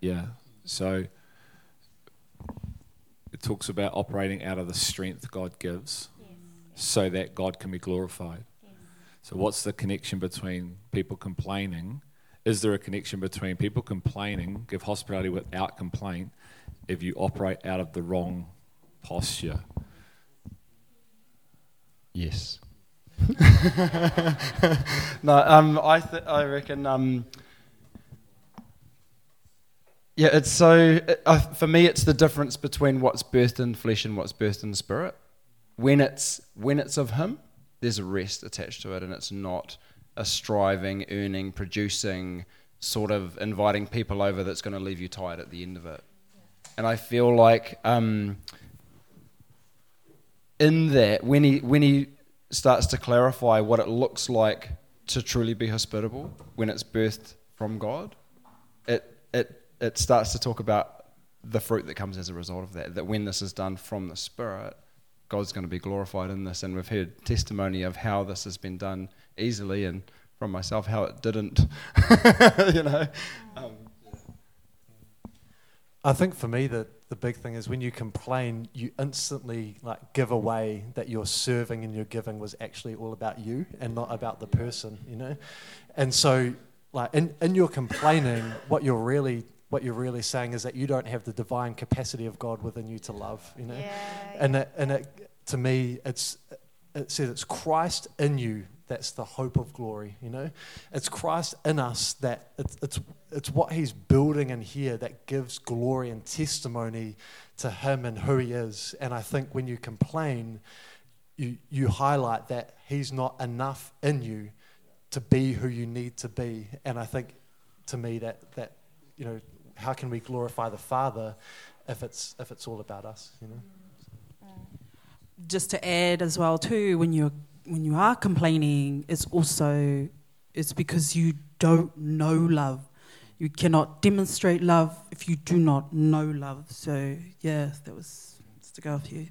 Yeah. So it talks about operating out of the strength God gives yes. So that God can be glorified. Yes. So what's the connection between people complaining? Is there a connection between people complaining, give hospitality without complaint, if you operate out of the wrong posture? Yes. no, um, I th- I reckon. Um, yeah, it's so. Uh, for me, it's the difference between what's birthed in flesh and what's birthed in spirit. When it's when it's of Him, there's a rest attached to it, and it's not a striving, earning, producing, sort of inviting people over that's going to leave you tired at the end of it and I feel like um, in that when he when he starts to clarify what it looks like to truly be hospitable when it's birthed from God, it it it starts to talk about the fruit that comes as a result of that. That when this is done from the Spirit, God's going to be glorified in this, and we've heard testimony of how this has been done easily, and from myself how it didn't. you know. Um, I think for me the the big thing is when you complain, you instantly like give away that your serving and your giving was actually all about you and not about the person, you know. And so, like in, in your complaining, what you're really what you're really saying is that you don't have the divine capacity of God within you to love, you know. Yeah, yeah. And it, and it, to me, it's it says it's Christ in you that's the hope of glory, you know? It's Christ in us that it's, it's, it's what he's building in here that gives glory and testimony to him and who he is. And I think when you complain, you, you highlight that he's not enough in you to be who you need to be. And I think to me that, that you know, how can we glorify the Father if it's, if it's all about us, you know? Just to add as well too, when you're when you are complaining, it's also it's because you don't know love. You cannot demonstrate love if you do not know love. So yeah, that was just to go off you.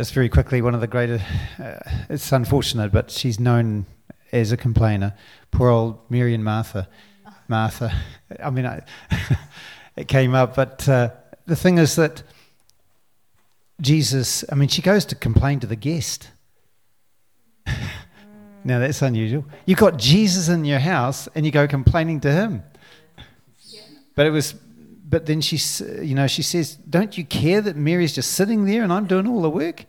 Just very quickly, one of the greatest, uh, it's unfortunate, but she's known as a complainer. Poor old Mary and Martha. Martha. I mean, I, it came up, but uh, the thing is that Jesus, I mean, she goes to complain to the guest. now, that's unusual. You've got Jesus in your house and you go complaining to him. But it was, but then she, you know, she says, Don't you care that Mary's just sitting there and I'm doing all the work?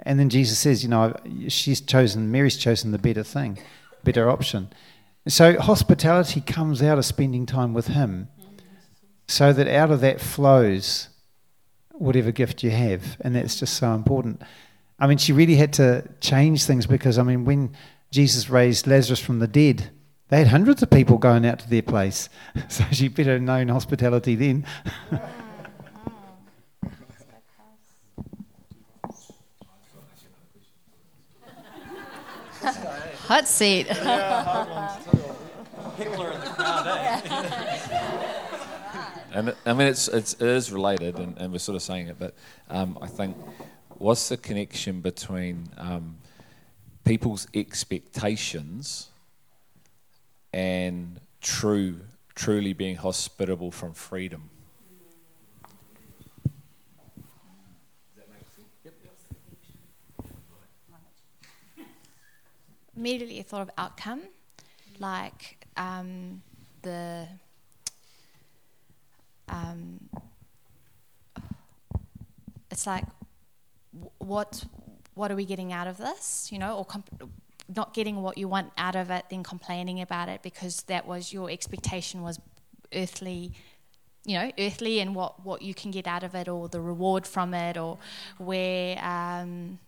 And then Jesus says, You know, she's chosen, Mary's chosen the better thing, better option. So hospitality comes out of spending time with Him, so that out of that flows whatever gift you have, and that's just so important. I mean, she really had to change things because I mean, when Jesus raised Lazarus from the dead, they had hundreds of people going out to their place, so she better have known hospitality then. Hot seat. And I mean, it's, it's it is related, and, and we're sort of saying it, but um, I think what's the connection between um, people's expectations and true, truly being hospitable from freedom? Immediately I thought of outcome, like um, the um, it's like what what are we getting out of this you know or comp- not getting what you want out of it then complaining about it because that was your expectation was earthly you know earthly and what what you can get out of it or the reward from it or where um,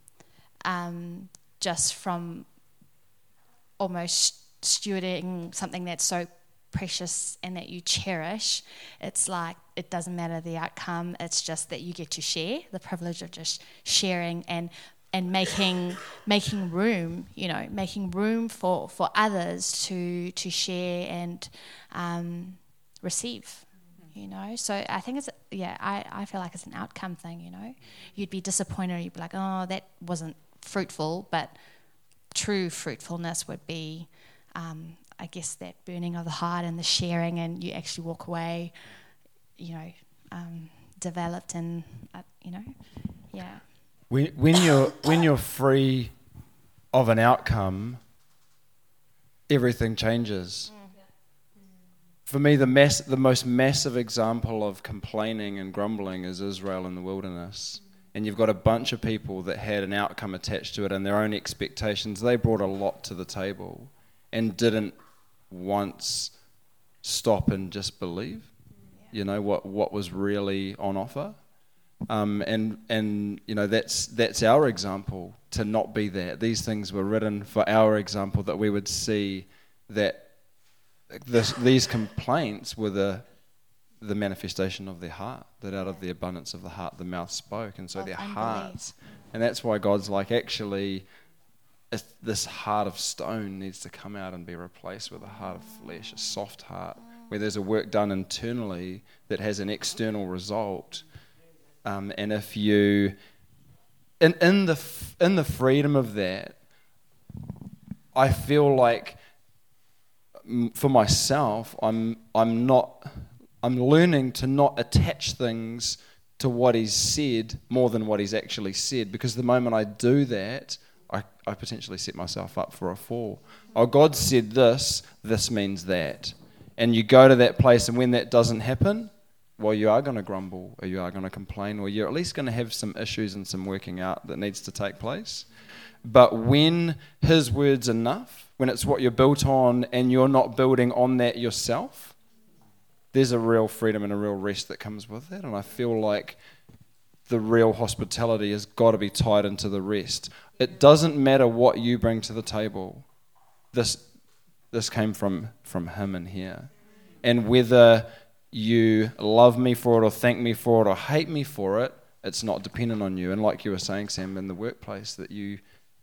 um, just from almost stewarding something that's so precious and that you cherish, it's like it doesn't matter the outcome. It's just that you get to share the privilege of just sharing and and making making room, you know, making room for, for others to to share and um, receive. You know, so I think it's yeah. I, I feel like it's an outcome thing. You know, you'd be disappointed. You'd be like, oh, that wasn't fruitful. But true fruitfulness would be um, I guess that burning of the heart and the sharing, and you actually walk away, you know, um, developed and uh, you know, yeah. When, when you're when you're free of an outcome, everything changes. For me, the mass, the most massive example of complaining and grumbling is Israel in the wilderness. And you've got a bunch of people that had an outcome attached to it and their own expectations. They brought a lot to the table and didn't once stop and just believe. You know what what was really on offer. Um, and and you know that's that's our example to not be that. These things were written for our example that we would see that this, these complaints were the the manifestation of their heart. That out of the abundance of the heart, the mouth spoke, and so Of their unbelief. hearts. And that's why God's like actually. This heart of stone needs to come out and be replaced with a heart of flesh, a soft heart, where there's a work done internally that has an external result. Um, and if you, in, in, the, f- in the freedom of that, I feel like for myself, I'm, I'm not, I'm learning to not attach things to what he's said more than what he's actually said. Because the moment I do that, I, I potentially set myself up for a fall. Oh, God said this, this means that. And you go to that place, and when that doesn't happen, well, you are going to grumble, or you are going to complain, or you're at least going to have some issues and some working out that needs to take place. But when His word's enough, when it's what you're built on, and you're not building on that yourself, there's a real freedom and a real rest that comes with that. And I feel like the real hospitality has got to be tied into the rest. It doesn't matter what you bring to the table. This this came from from him and here. And whether you love me for it or thank me for it or hate me for it, it's not dependent on you. And like you were saying, Sam, in the workplace, that you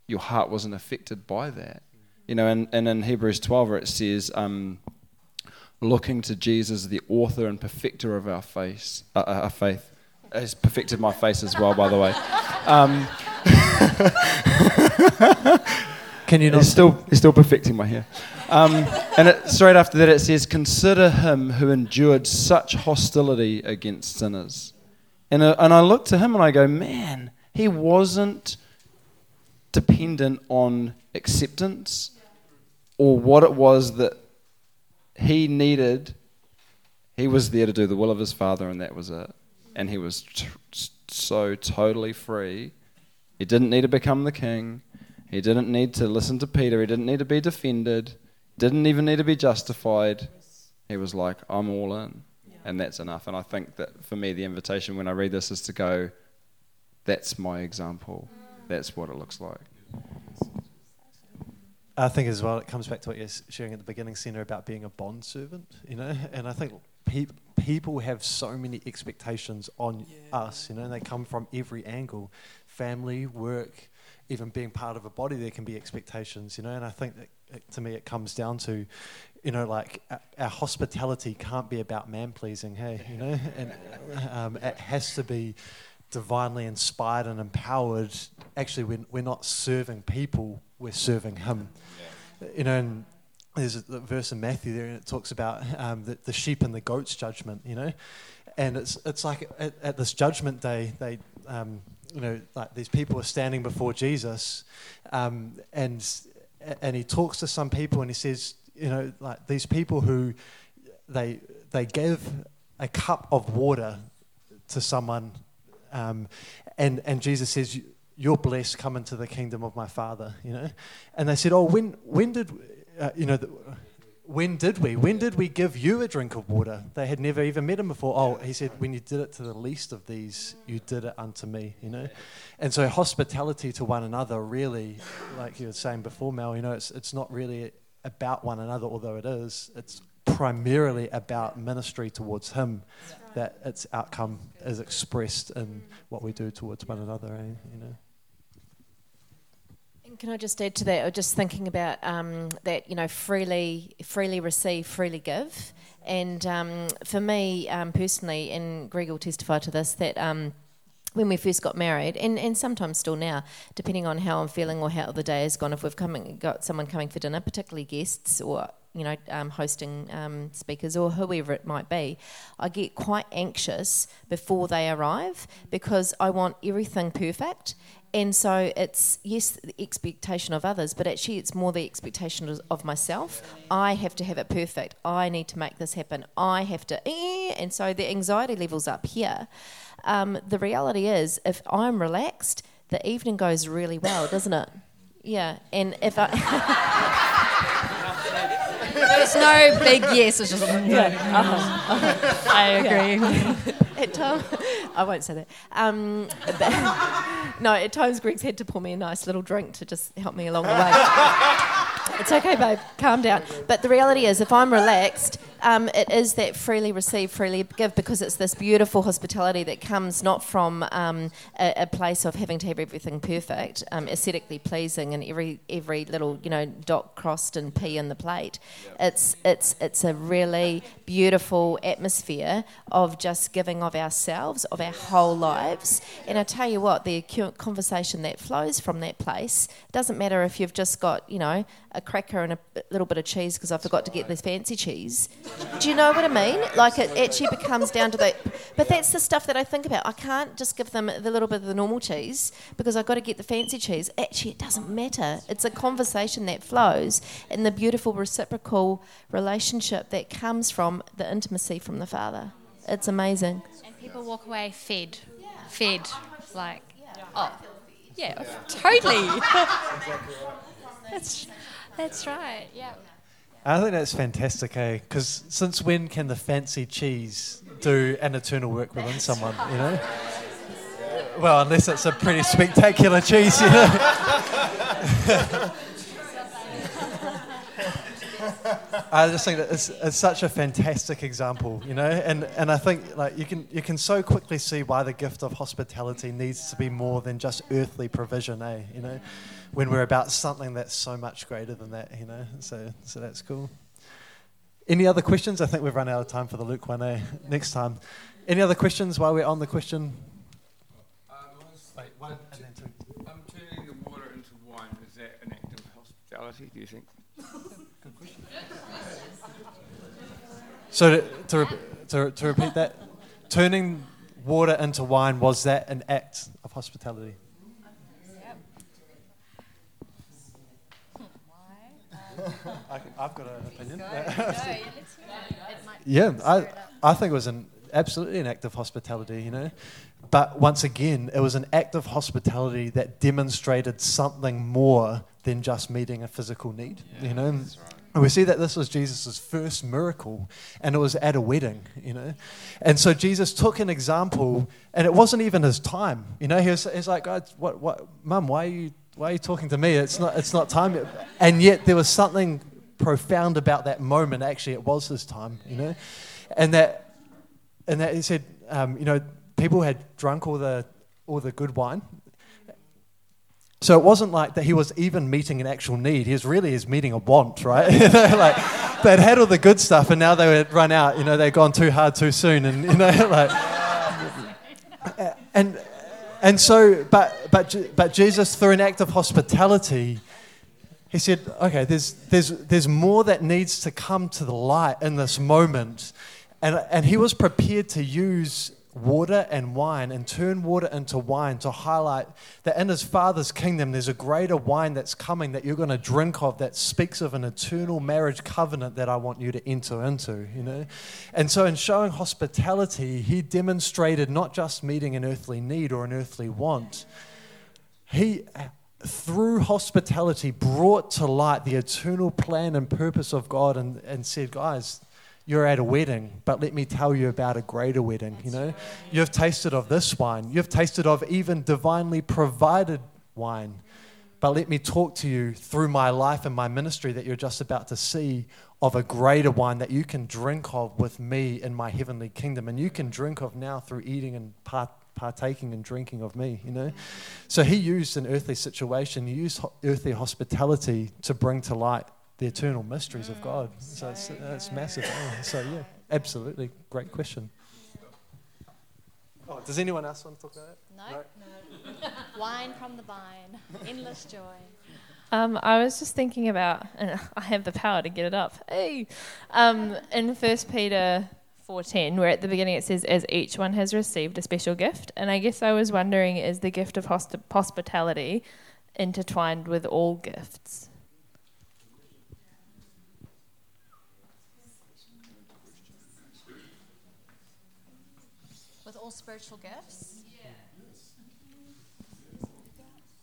your heart wasn't affected by that. You know, and, and in Hebrews 12, where it says, um, looking to Jesus, the author and perfecter of our, face, uh, uh, our faith. Has perfected my face as well, by the way. Um, Can you not? He's still, he's still perfecting my hair. Um, and it, straight after that, it says, Consider him who endured such hostility against sinners. And, uh, and I look to him and I go, Man, he wasn't dependent on acceptance or what it was that he needed. He was there to do the will of his father, and that was it. And he was t- so totally free. He didn't need to become the king. He didn't need to listen to Peter. He didn't need to be defended. Didn't even need to be justified. He was like, I'm all in. and that's enough. And I think that for me, the invitation when I read this is to go, that's my example. Mm. That's what it looks like. I think as well, it comes back to what you're sharing at the beginning, Sina, about being a bond servant, you know. And I think pe- people have so many expectations on us, you know. And they come from every angle, family, work, even being part of a body. There can be expectations, you know. And I think that it, to me, it comes down to, you know, like our, our hospitality can't be about man pleasing, hey, you know. And um, it has to be divinely inspired and empowered. Actually, we're, we're not serving people, we're serving Him. You know, and there's a verse in Matthew there, and it talks about um, the, the sheep and the goats judgment, you know. And it's, it's like at, at this judgment day, they, um, you know, like these people are standing before Jesus, um, and, and he talks to some people and he says, you know, like these people who they, they give a cup of water to someone um, and, and Jesus says, You're blessed, come into the kingdom of my Father, you know? And they said, Oh, when, when did, uh, you know, the, when did we? When did we give you a drink of water? They had never even met him before. Oh, he said, when you did it to the least of these, you did it unto me, you know? And so hospitality to one another really, like you were saying before, Mel, you know, it's, it's not really about one another, although it is. It's primarily about ministry towards him that its outcome is expressed in what we do towards one another. Eh? You know. Can I just add to that? Or just thinking about um, that, you know, freely, freely receive, freely give. And um, for me um, personally, and Greg will testify to this, that um, when we first got married, and, and sometimes still now, depending on how I'm feeling or how the day has gone, if we've come, got someone coming for dinner, particularly guests or you know, um, hosting um, speakers or whoever it might be, I get quite anxious before they arrive because I want everything perfect. And so it's, yes, the expectation of others, but actually it's more the expectation of myself. I have to have it perfect. I need to make this happen. I have to, eh, and so the anxiety levels up here. Um, the reality is, if I'm relaxed, the evening goes really well, doesn't it? Yeah, and if I. There's no big yes. It's just yeah. Uh-huh. Uh-huh. I agree. Yeah. at times, I won't say that. Um, no, at times Greg's had to pour me a nice little drink to just help me along the way. it's okay, babe. Calm down. But the reality is, if I'm relaxed, um, it is that freely receive, freely give, because it's this beautiful hospitality that comes not from um, a, a, place of having to have everything perfect, um, aesthetically pleasing, and every every little you know dot crossed and p in the plate. Yep. It's it's it's a really beautiful atmosphere of just giving of ourselves, of our whole lives. And I tell you what, the conversation that flows from that place doesn't matter if you've just got you know a cracker and a little bit of cheese because I forgot to get this fancy cheese. Do you know what I mean? Like it actually becomes down to that. But that's the stuff that I think about. I can't just give them the little bit of the normal cheese because I've got to get the fancy cheese. Actually, it doesn't matter. It's a conversation that flows and the beautiful reciprocal relationship that comes from the intimacy from the Father. It's amazing. And people walk away fed, fed, like, oh, yeah, totally. that's, that's right, yeah. I think that's fantastic, eh? Because since when can the fancy cheese do an eternal work within someone, you know? Well, unless it's a pretty spectacular cheese, you know? I just think that it's, it's such a fantastic example, you know, and, and I think like you can you can so quickly see why the gift of hospitality needs to be more than just earthly provision, eh? You know, when we're about something that's so much greater than that, you know. So so that's cool. Any other questions? I think we've run out of time for the Luke one, eh? Next time. Any other questions while we're on the question? Um, Wait, one and then two. I'm turning the water into wine. Is that an act of hospitality? Do you think? Good question. So to, to, to, to repeat that, turning water into wine was that an act of hospitality? I, have got an opinion. yeah, I, I think it was an absolutely an act of hospitality, you know. But once again, it was an act of hospitality that demonstrated something more than just meeting a physical need, yeah, you know. And we see that this was Jesus' first miracle, and it was at a wedding, you know. And so Jesus took an example, and it wasn't even his time, you know. He was, he was like, God, what, what, Mum, why are you, why are you talking to me? It's not, it's not time yet. And yet there was something profound about that moment. Actually, it was his time, you know. And that, and that he said, um, you know, people had drunk all the, all the good wine, so it wasn't like that he was even meeting an actual need. He was really is meeting a want, right? you know, like they'd had all the good stuff and now they would run out. You know, they'd gone too hard too soon, and you know, like and and so, but but but Jesus, through an act of hospitality, he said, okay, there's there's there's more that needs to come to the light in this moment, and and he was prepared to use water and wine and turn water into wine to highlight that in his father's kingdom there's a greater wine that's coming that you're going to drink of that speaks of an eternal marriage covenant that I want you to enter into you know? And so in showing hospitality he demonstrated not just meeting an earthly need or an earthly want he through hospitality brought to light the eternal plan and purpose of God and, and said guys you're at a wedding, but let me tell you about a greater wedding. You know, you've tasted of this wine, you've tasted of even divinely provided wine. But let me talk to you through my life and my ministry that you're just about to see of a greater wine that you can drink of with me in my heavenly kingdom. And you can drink of now through eating and part, partaking and drinking of me, you know? So he used an earthly situation, he used earthly hospitality to bring to light the eternal mysteries of God. So it's, uh, it's massive. So, yeah, absolutely. Great question. Oh, does anyone else want to talk about it? No. no. Wine from the vine. Endless joy. Um, I was just thinking about, and I have the power to get it up. Hey, um, in First Peter four ten, where at the beginning it says, "As each one has received a special gift," and I guess I was wondering, is the gift of hospitality intertwined with all gifts? all spiritual gifts?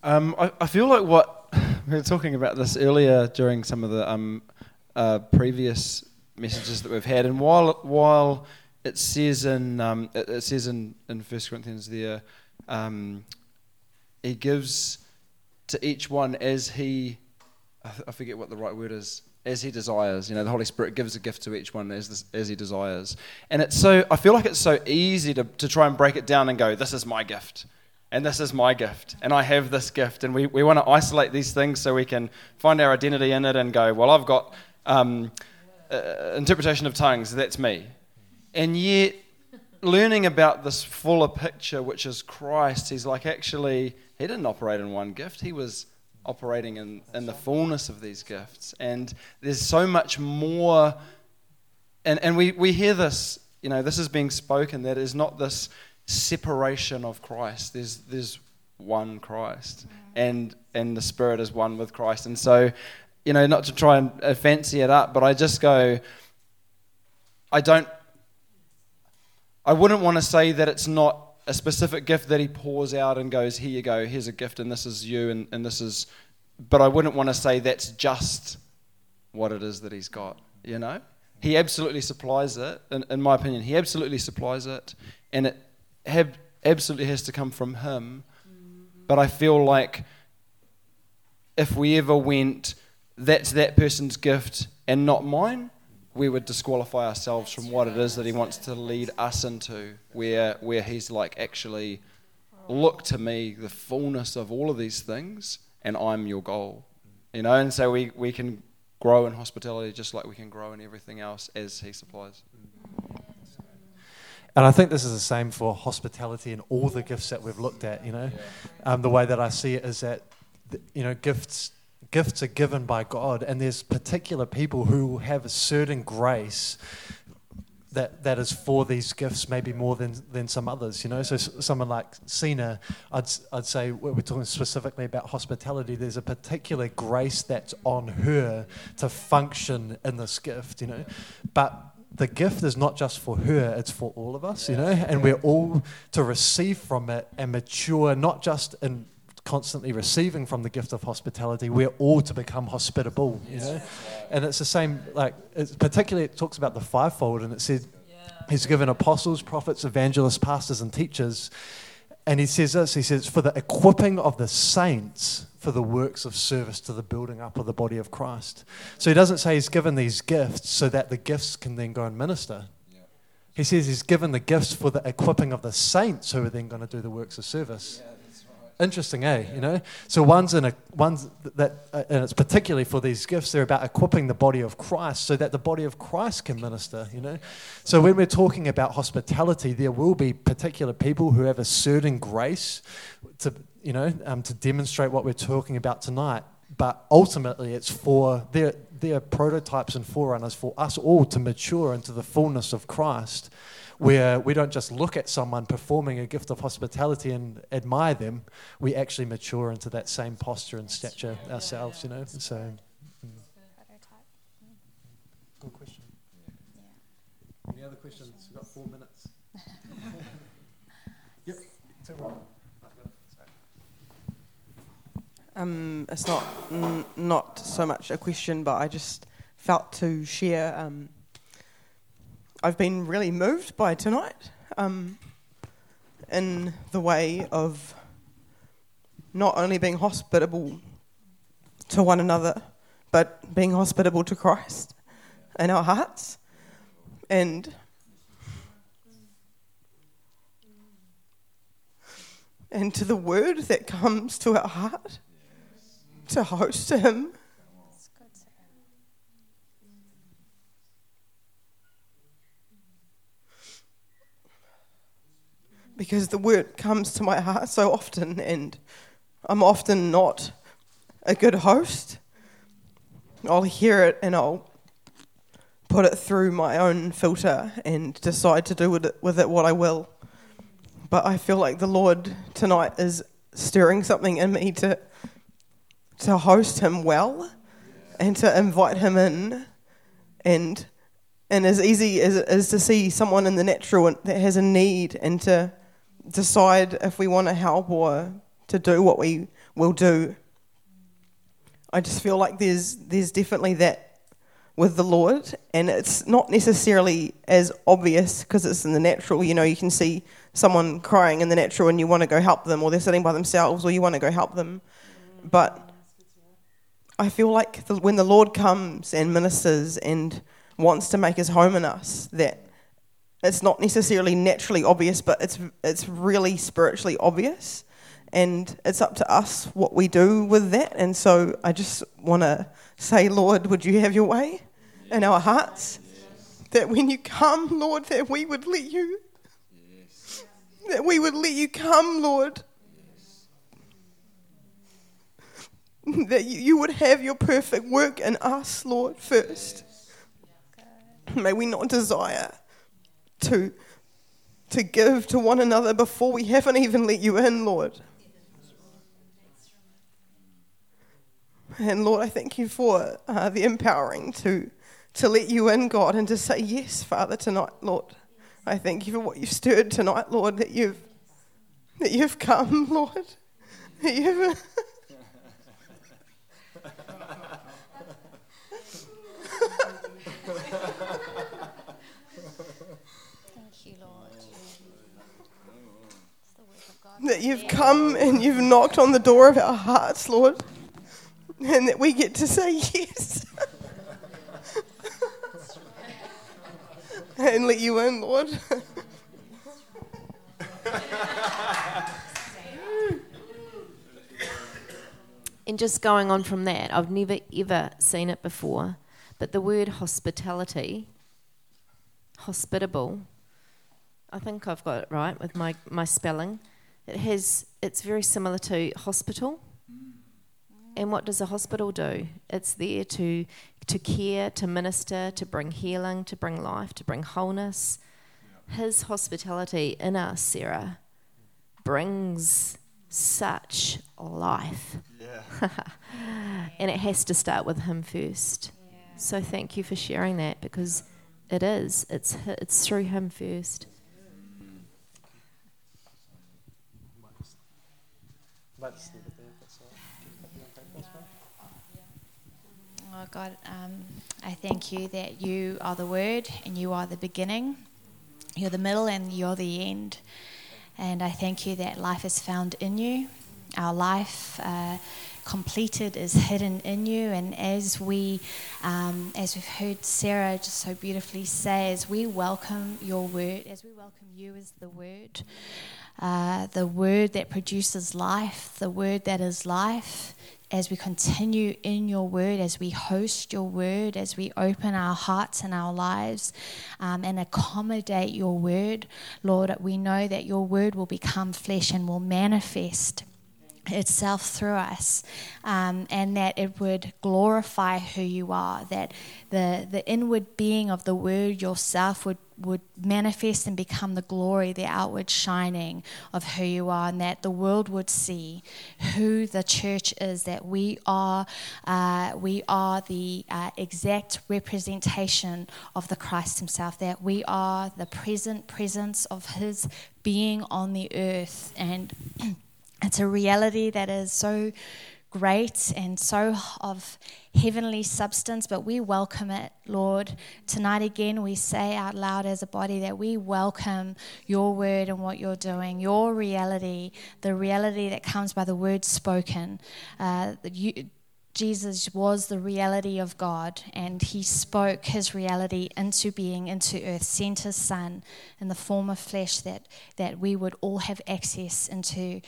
Um, I, I feel like what we were talking about this earlier during some of the um, uh, previous messages that we've had, and while while it says in um, it, it, says in in First Corinthians there, um, he gives to each one as he I forget what the right word is as he desires. You know, the Holy Spirit gives a gift to each one as, as he desires. And it's so, I feel like it's so easy to, to try and break it down and go, this is my gift. And this is my gift. And I have this gift. And we, we want to isolate these things so we can find our identity in it and go, well, I've got um, uh, interpretation of tongues. That's me. And yet, learning about this fuller picture, which is Christ, he's like, actually, he didn't operate in one gift. He was operating in, in the fullness of these gifts. And there's so much more. And, and we, we hear this, you know, this is being spoken that is not this separation of Christ. There's, there's one Christ. And, and the Spirit is one with Christ. And so, you know, not to try and uh, fancy it up, but I just go, I don't, I wouldn't want to say that it's not a specific gift that he pours out and goes, Here you go, here's a gift, and this is you, and, and this is. But I wouldn't want to say that's just what it is that he's got, you know? He absolutely supplies it, in, in my opinion, he absolutely supplies it, and it have, absolutely has to come from him. But I feel like if we ever went, that's that person's gift and not mine, we would disqualify ourselves from what it is that he wants to lead us into, where where he's like actually look to me the fullness of all of these things and I'm your goal. You know, and so we, we can grow in hospitality just like we can grow in everything else as he supplies. And I think this is the same for hospitality and all the gifts that we've looked at. You know, um, the way that I see it is that, you know, gifts gifts are given by God, and there's particular people who have a certain grace that, that is for these gifts, maybe more than, than some others, you know. So someone like Sina, I'd, I'd say we're talking specifically about hospitality. There's a particular grace that's on her to function in this gift, you know. But the gift is not just for her, it's for all of us, you know, and we're all to receive from it and mature, not just in constantly receiving from the gift of hospitality, we're all to become hospitable. You know, and it's the same. Like, it's particularly it talks about the fivefold, and it says he's given apostles, prophets, evangelists, pastors, and teachers. And he says this. He says for the equipping of the saints for the works of service to the building up of the body of Christ. So he doesn't say he's given these gifts so that the gifts can then go and minister. He says he's given the gifts for the equipping of the saints who are then going to do the works of service. Interesting, eh? You know, so one's in a one's that, uh, and it's particularly for these gifts. They're about equipping the body of Christ so that the body of Christ can minister. You know, so when we're talking about hospitality, there will be particular people who have a certain grace to you know um, to demonstrate what we're talking about tonight. But ultimately, it's for their their prototypes and forerunners for us all to mature into the fullness of Christ where we don't just look at someone performing a gift of hospitality and admire them, we actually mature into that same posture and stature ourselves, you know. So, mm. good question. Any other questions? We've got four minutes. yep. Um, it's not n- not so much a question, but I just felt to share. Um, I've been really moved by tonight um, in the way of not only being hospitable to one another, but being hospitable to Christ in our hearts. And and to the word that comes to our heart to host Him because the word comes to my heart so often, and I'm often not a good host. I'll hear it and I'll put it through my own filter and decide to do with it, with it what I will. But I feel like the Lord tonight is stirring something in me to to host him well and to invite him in and and as easy as it is to see someone in the natural that has a need and to decide if we want to help or to do what we will do. I just feel like there's there's definitely that with the Lord, and it's not necessarily as obvious because it's in the natural. You know, you can see someone crying in the natural, and you want to go help them, or they're sitting by themselves, or you want to go help them. But I feel like the, when the Lord comes and ministers and wants to make His home in us, that it's not necessarily naturally obvious, but it's it's really spiritually obvious, and it's up to us what we do with that. And so I just want to say, Lord, would you have your way in our hearts? That when you come, Lord, that we would let you, that we would let you come, Lord. That you, you would have your perfect work in us, Lord, first. May we not desire to, to give to one another before we haven't even let you in, Lord. And Lord, I thank you for uh, the empowering to, to let you in, God, and to say yes, Father, tonight, Lord. I thank you for what you've stirred tonight, Lord, that you've, that you've come, Lord. That you've. That you've come and you've knocked on the door of our hearts, Lord, and that we get to say yes. and let you in, Lord. and just going on from that, I've never ever seen it before, but the word hospitality, hospitable, I think I've got it right with my, my spelling. It has, it's very similar to hospital. And what does a hospital do? It's there to, to care, to minister, to bring healing, to bring life, to bring wholeness. His hospitality in us, Sarah, brings such life. Yeah. and it has to start with Him first. Yeah. So thank you for sharing that because it is. It's, it's through Him first. Oh God, um, I thank you that you are the Word and you are the beginning, you're the middle and you're the end. And I thank you that life is found in you. Our life uh, completed is hidden in you. And as we, um, as we've heard Sarah just so beautifully say, as we welcome your word, as we welcome you as the word, uh, the word that produces life, the word that is life, as we continue in your word, as we host your word, as we open our hearts and our lives um, and accommodate your word, Lord, we know that your word will become flesh and will manifest itself through us um, and that it would glorify who you are that the, the inward being of the word yourself would, would manifest and become the glory the outward shining of who you are and that the world would see who the church is that we are uh, we are the uh, exact representation of the christ himself that we are the present presence of his being on the earth and It's a reality that is so great and so of heavenly substance, but we welcome it, Lord. Tonight again, we say out loud as a body that we welcome your word and what you're doing, your reality, the reality that comes by the word spoken. Uh, you, Jesus was the reality of God, and he spoke his reality into being, into earth, sent his son in the form of flesh that, that we would all have access into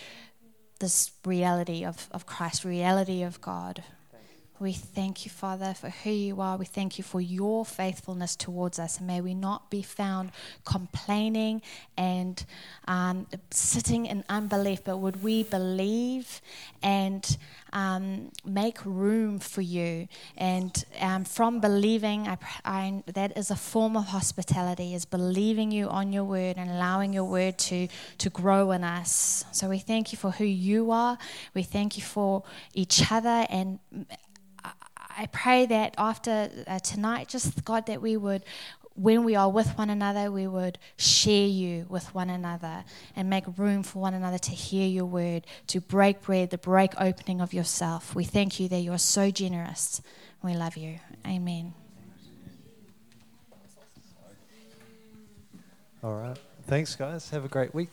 this reality of, of Christ, reality of God. We thank you, Father, for who you are. We thank you for your faithfulness towards us. And may we not be found complaining and um, sitting in unbelief, but would we believe and um, make room for you? And um, from believing, I, I, that is a form of hospitality, is believing you on your word and allowing your word to, to grow in us. So we thank you for who you are. We thank you for each other and I pray that after uh, tonight, just God, that we would, when we are with one another, we would share you with one another and make room for one another to hear your word, to break bread, the break opening of yourself. We thank you that you are so generous. We love you. Amen. All right. Thanks, guys. Have a great week.